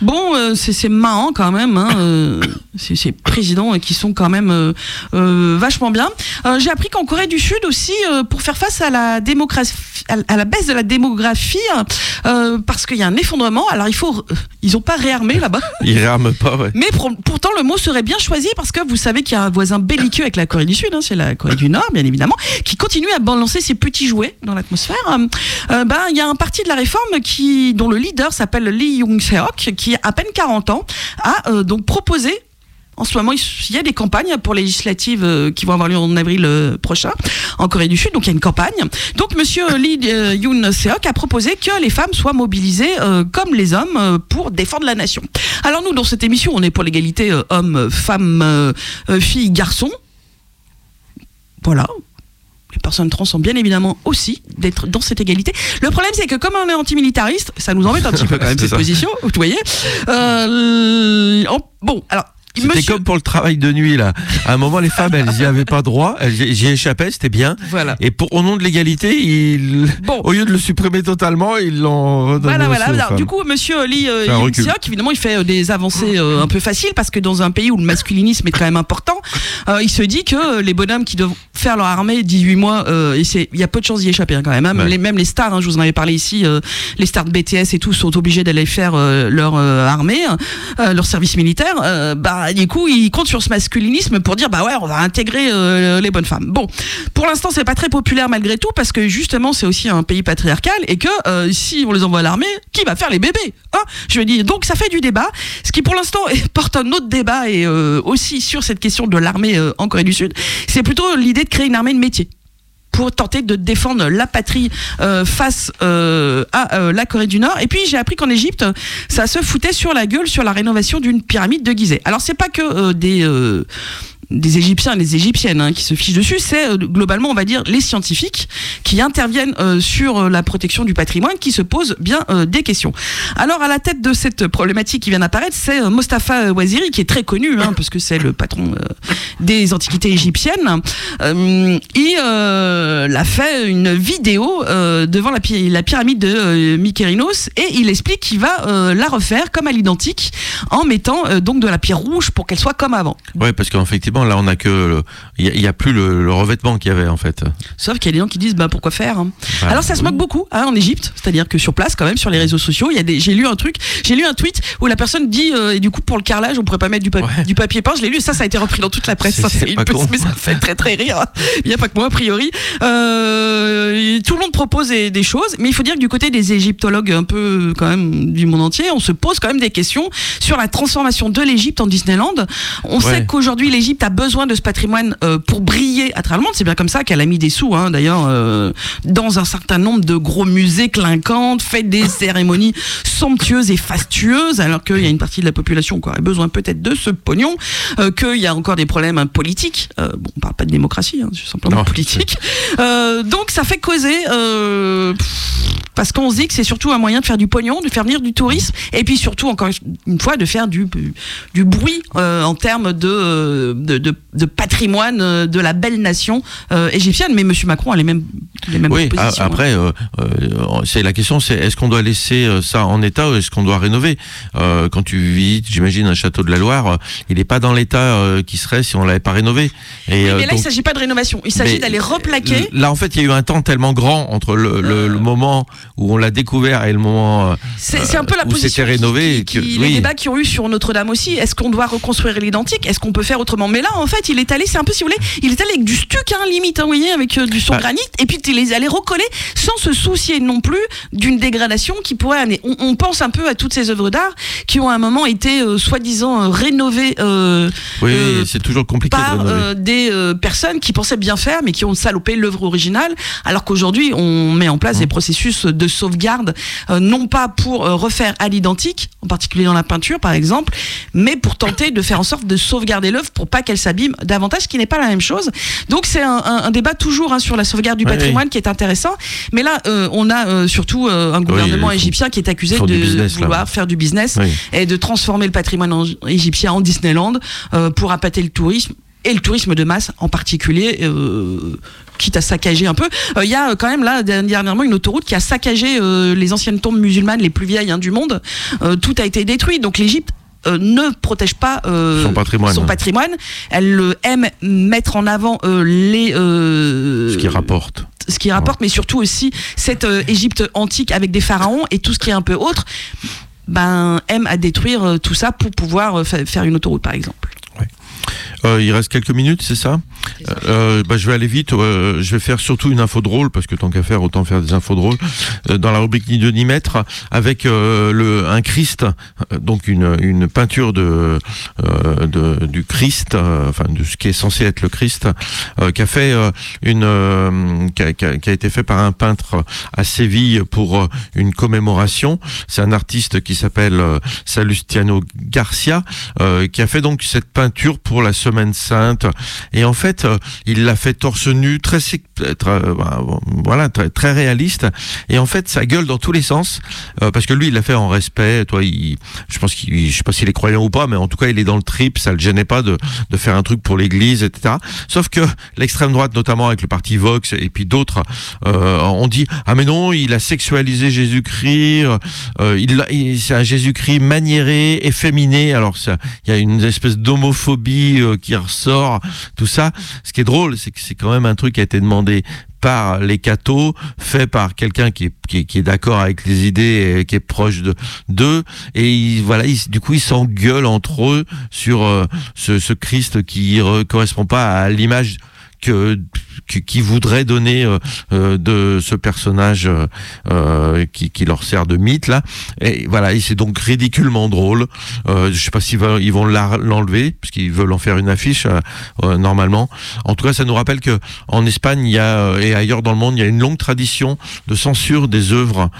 Bon, euh, c'est c'est marrant quand même. Hein, euh, ces ces présidents qui sont quand même euh, vachement bien. J'ai appris qu'en Corée du Sud aussi, pour faire face à la démographie, à la baisse de la démographie, parce qu'il y a un effondrement. Alors il faut, ils ont pas réarmé là-bas. Il rame pas, ouais. Mais pour- pourtant, le mot serait bien choisi parce que vous savez qu'il y a un voisin belliqueux avec la Corée du Sud, hein, c'est la Corée du Nord, bien évidemment, qui continue à balancer ses petits jouets dans l'atmosphère. Ben, il y a un parti de la réforme dont le leader s'appelle Lee Young-seok, qui a à peine 40 ans, a euh, donc proposé en ce moment, il y a des campagnes pour législatives euh, qui vont avoir lieu en avril euh, prochain en Corée du Sud. Donc il y a une campagne. Donc Monsieur Lee Yoon Seok a proposé que les femmes soient mobilisées comme les hommes pour défendre la nation. Alors nous, dans cette émission, on est pour l'égalité hommes, femmes, filles, garçons. Voilà. Les personnes trans sont bien évidemment aussi d'être dans cette égalité. Le problème, c'est que comme on est antimilitariste, ça nous embête un petit peu quand même cette ça. position. Vous voyez. Euh, bon, alors. C'était monsieur- comme pour le travail de nuit là. À un moment, les femmes, elles y avaient pas droit. Elles j'y échappais, c'était bien. Voilà. Et pour au nom de l'égalité, ils, Bon. au lieu de le supprimer totalement, ils l'ont redonné Voilà, voilà. Alors, du coup, monsieur Lee euh, évidemment, il fait euh, des avancées euh, un peu faciles parce que dans un pays où le masculinisme est quand même important, euh, il se dit que les bonhommes qui doivent faire leur armée 18 mois, il y a peu de chances d'y échapper hein, quand même. hein. Ouais. Les, même les stars, hein, je vous en avais parlé ici, les stars de BTS et tout sont obligés d'aller faire leur armée, leur service militaire. Euh, du coup, ils comptent sur ce masculinisme pour dire, bah ouais, on va intégrer euh, les bonnes femmes. Bon, pour l'instant, c'est pas très populaire malgré tout parce que justement, c'est aussi un pays patriarcal et que euh, si on les envoie à l'armée, qui va faire les bébés hein? Je veux dire, donc ça fait du débat, ce qui pour l'instant porte un autre débat et euh, aussi sur cette question de l'armée en Corée du Sud, c'est plutôt l'idée de créer une armée de métier pour tenter de défendre la patrie euh, face euh, à euh, la Corée du Nord. Et puis j'ai appris qu'en Égypte, ça se foutait sur la gueule sur la rénovation d'une pyramide de Gizeh. Alors c'est pas que des des Égyptiens et des Égyptiennes hein, qui se fichent dessus, c'est euh, globalement, on va dire, les scientifiques qui interviennent euh, sur euh, la protection du patrimoine, qui se posent bien des questions. Alors, à la tête de cette problématique qui vient d'apparaître, c'est Mostafa Waziri, qui est très connu, hein, parce que c'est le patron des antiquités égyptiennes. Il a fait une vidéo devant la, la pyramide de Mykérinos et il explique qu'il va la refaire comme à l'identique en mettant donc de la pierre rouge pour qu'elle soit comme avant. Ouais, parce qu'effectivement, là, on a que, il y, a- plus le, le revêtement qu'il y avait en fait. Sauf qu'il y a des gens qui disent bah pourquoi faire hein Bah, Alors ça se moque beaucoup hein, en Égypte, c'est-à-dire que sur place quand même sur les réseaux sociaux, il y a des j'ai lu un truc, j'ai lu un tweet où la personne dit euh, et du coup pour le carrelage, on pourrait pas mettre du, pa- Ouais. du papier peint, je l'ai lu, ça ça a été repris dans toute la presse, ça une mais ça fait très très rire. Il n'y a pas que moi a priori. Euh, tout le monde propose des, des choses, mais il faut dire que du côté des égyptologues un peu quand même du monde entier, on se pose quand même des questions sur la transformation de l'Égypte en Disneyland. On Ouais. sait qu'aujourd'hui l'Égypte a besoin de ce patrimoine euh, pour briller à travers le monde. C'est bien comme ça qu'elle a mis des sous, hein, d'ailleurs, euh, dans un certain nombre de gros musées clinquants, fait des cérémonies somptueuses et fastueuses, alors qu'il y a une partie de la population qui aurait besoin peut-être de ce pognon, euh, qu'il y a encore des problèmes hein, politiques. Bon, on parle pas de démocratie, hein, c'est simplement Non. politique. Donc ça fait causer parce qu'on se dit que c'est surtout un moyen de faire du pognon, de faire venir du tourisme, et puis surtout, encore une fois, de faire du, du bruit en termes de, de, de, de patrimoine euh, de la belle nation euh, égyptienne. Mais Monsieur Macron a les mêmes, les mêmes Oui, a- propositions. hein. après, euh, c'est la question, c'est est-ce qu'on doit laisser ça en état ou est-ce qu'on doit rénover? Quand tu visites, j'imagine, un château de la Loire, il n'est pas dans l'état qui serait si on l'avait pas rénové. Et, Oui, mais là, il donc- s'agit pas de rénovation. Il s'agit d'aller replaquer. Là, en fait, il y a eu un temps tellement grand entre le, le, le moment où on l'a découvert et le moment C'est un peu la où c'était rénové. qui- qui- que- les oui. débats qui ont eu sur Notre-Dame aussi. Est-ce qu'on doit reconstruire l'identique? Est-ce qu'on peut faire autrement? Mais là, en fait, il est allé, c'est un peu si vous voulez, il est allé avec du stuc, hein, limite, hein, vous voyez, avec euh, du son granit, et puis il les allait recoller sans se soucier non plus d'une dégradation qui pourrait amener. On, on pense un peu à toutes ces œuvres d'art qui ont à un moment été euh, soi-disant euh, rénovées. Oui, c'est toujours compliqué par des personnes qui pensaient bien faire mais qui ont salopé l'œuvre originale alors qu'aujourd'hui on met en place Mmh. des processus de sauvegarde non pas pour refaire à l'identique en particulier dans la peinture par exemple mais pour tenter de faire en sorte de sauvegarder l'œuvre pour pas qu'elle s'abîme davantage ce qui n'est pas la même chose donc c'est un, un- un débat toujours hein, sur la sauvegarde du patrimoine qui est intéressant mais là euh, on a euh, surtout euh, un gouvernement égyptien qui est accusé de là. vouloir faire du business et de transformer le patrimoine en- égyptien en Disneyland pour appâter le tourisme et le tourisme de masse en particulier. euh, quitte à saccager un peu. Euh, Il y a quand même là dernièrement une autoroute qui a saccagé euh, les anciennes tombes musulmanes les plus vieilles hein, du monde. Tout a été détruit. Donc l'Égypte euh, ne protège pas euh, Son patrimoine. son patrimoine. Elle euh, aime mettre en avant euh, les euh, Ce qui rapporte. ce qui rapporte, mais surtout aussi cette euh, Égypte antique avec des pharaons et tout ce qui est un peu autre, ben aime à détruire tout ça pour pouvoir fa- faire une autoroute par exemple. Euh, il reste quelques minutes, c'est ça, Euh, bah, Je vais aller vite. euh, je vais faire surtout une info drôle, parce que tant qu'à faire, autant faire des infos drôles. Euh, dans la rubrique Ni deux ni mètre, avec euh, le, un Christ, euh, donc une, une peinture de, euh, de, du Christ, euh, enfin de ce qui est censé être le Christ, euh, qui a fait euh, une, euh, qui, a, qui a- qui a été fait par un peintre à Séville pour euh, une commémoration. C'est un artiste qui s'appelle euh, Salustiano Garcia, euh, qui a fait donc cette peinture pour la Semaine Sainte. Et en fait, euh, il l'a fait torse nu, très, euh, voilà, très, très réaliste. Et en fait, ça gueule dans tous les sens, euh, parce que lui, il l'a fait en respect. Toi, je pense je sais pas s'il est croyant ou pas, mais en tout cas, il est dans le trip. Ça le gênait pas de, de faire un truc pour l'Église, etc. Sauf que l'extrême droite, notamment avec le parti Vox et puis d'autres, euh, on dit ah mais non, il a sexualisé Jésus-Christ. il- c'est un Jésus-Christ maniéré, efféminé. Alors ça, il y a une espèce d'homophobie euh, qui ressort, tout ça. Ce qui est drôle, c'est que c'est quand même un truc qui a été demandé par les cathos, fait par quelqu'un qui est, d'accord avec les idées qui est proche de d'eux. Et voilà, du coup, ils s'engueulent entre eux sur euh, ce, ce Christ qui ne correspond pas à l'image que qui voudrait donner euh, euh, de ce personnage euh, euh, qui, qui leur sert de mythe là. Et voilà et c'est donc ridiculement drôle. Euh, je sais pas s'ils vont, ils vont l'enlever parce qu'ils veulent en faire une affiche euh, normalement. En tout cas ça nous rappelle que en Espagne il y a et ailleurs dans le monde il y a une longue tradition de censure des œuvres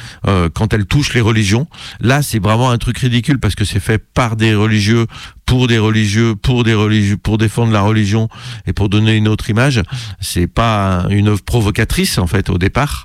quand elles touchent les religions. Là c'est vraiment un truc ridicule parce que c'est fait par des religieux pour des religieux, pour des religieux, pour défendre la religion et pour donner une autre image. C'est pas une œuvre provocatrice en fait au départ,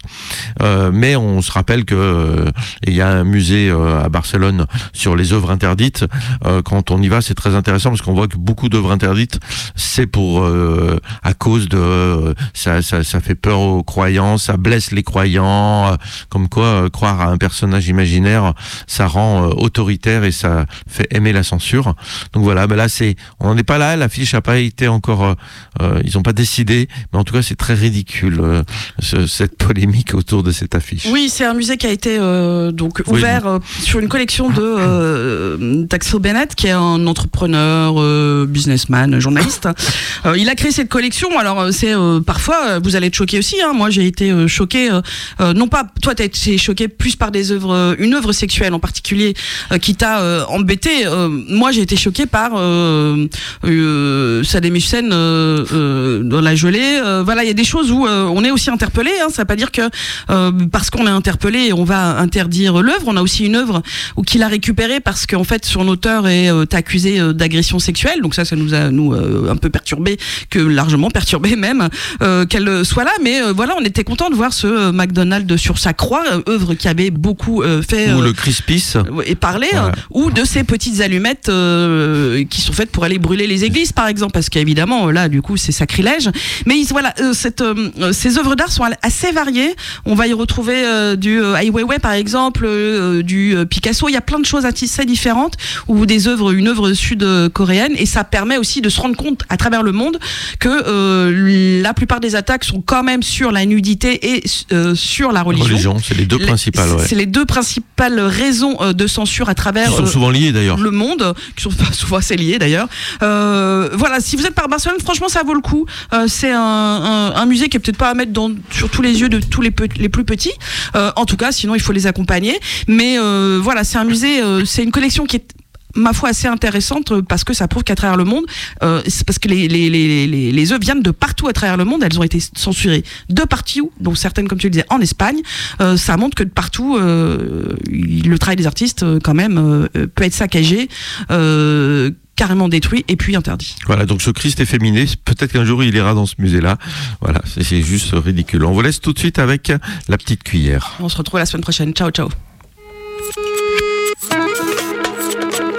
Euh, mais on se rappelle que euh, il y a un musée euh, à Barcelone sur les œuvres interdites. Euh, quand on y va, c'est très intéressant parce qu'on voit que beaucoup d'œuvres interdites, c'est pour euh, à cause de ça, ça, ça fait peur aux croyants, ça blesse les croyants, comme quoi croire à un personnage imaginaire, ça rend autoritaire et ça fait aimer la censure. Donc voilà, mais là c'est, on n'en est pas là. L'affiche a pas été encore, euh, euh, ils ont pas décidé, mais en tout cas c'est très ridicule euh, ce- cette polémique autour de cette affiche. Oui, c'est un musée qui a été euh, donc ouvert euh, sur une collection de euh, Taxel Bennett, qui est un entrepreneur, euh, businessman, journaliste. Euh, il a créé cette collection. Alors euh, c'est euh, parfois euh, vous allez être choqué aussi. Hein. Moi j'ai été euh, choqué, euh, euh, non pas toi t'as été choqué plus par des œuvres, euh, une œuvre sexuelle en particulier euh, qui t'a euh, embêté. Euh, moi j'ai été choqué par euh, euh, Saddam Hussein euh, euh, dans la gelée. Euh, voilà, il y a des choses où euh, on est aussi interpellé. Hein, ça veut pas dire que euh, parce qu'on est interpellé, on va interdire l'œuvre. On a aussi une œuvre ou qu'il a récupérée parce qu'en fait son auteur est euh, accusé d'agression sexuelle. Donc ça, ça nous a nous euh, un peu perturbé, que largement perturbé même euh, qu'elle soit là. Mais euh, voilà, on était content de voir ce McDonald's sur sa croix, œuvre qui avait beaucoup euh, fait Ou le Crispis. et parler, Voilà. hein, ou de ces petites allumettes euh, qui sont faites pour aller brûler les églises, par exemple, parce qu'évidemment là, du coup, c'est sacrilège. Mais voilà, euh, cette, euh, ces œuvres d'art sont assez variées. On va y retrouver euh, du euh, Ai Weiwei, par exemple, euh, du euh, Picasso. Il y a plein de choses assez différentes, ou des œuvres, une œuvre sud-coréenne, et ça permet aussi de se rendre compte à travers le monde que euh, la plupart des attaques sont quand même sur la nudité et euh, sur la religion. Religion, c'est les deux Les- principales. Ouais. C'est les deux principales raisons euh, de censure à travers Qui sont euh, souvent liées d'ailleurs. le monde, qui sont pas souvent assez liés d'ailleurs. Euh, voilà, si vous êtes par Barcelone, franchement, ça vaut le coup. Euh, c'est un, musée qui est peut-être pas à mettre dans, sur tous les yeux de tous les, plus petits. Euh, en tout cas, sinon il faut les accompagner. Mais voilà, c'est un musée, c'est une collection qui est ma foi assez intéressante euh, parce que ça prouve qu'à travers le monde, euh, parce que les, les, les, les, les œuvres viennent de partout à travers le monde, elles ont été censurées de partout, dont certaines, comme tu le disais, en Espagne. Euh, ça montre que de partout, euh, le travail des artistes, euh, quand même, euh, peut être saccagé, euh, carrément détruit et puis interdit. Voilà, donc ce Christ efféminé, peut-être qu'un jour il ira dans ce musée-là. Voilà, c'est juste ridicule. On vous laisse tout de suite avec la petite cuillère. On se retrouve la semaine prochaine. Ciao, ciao.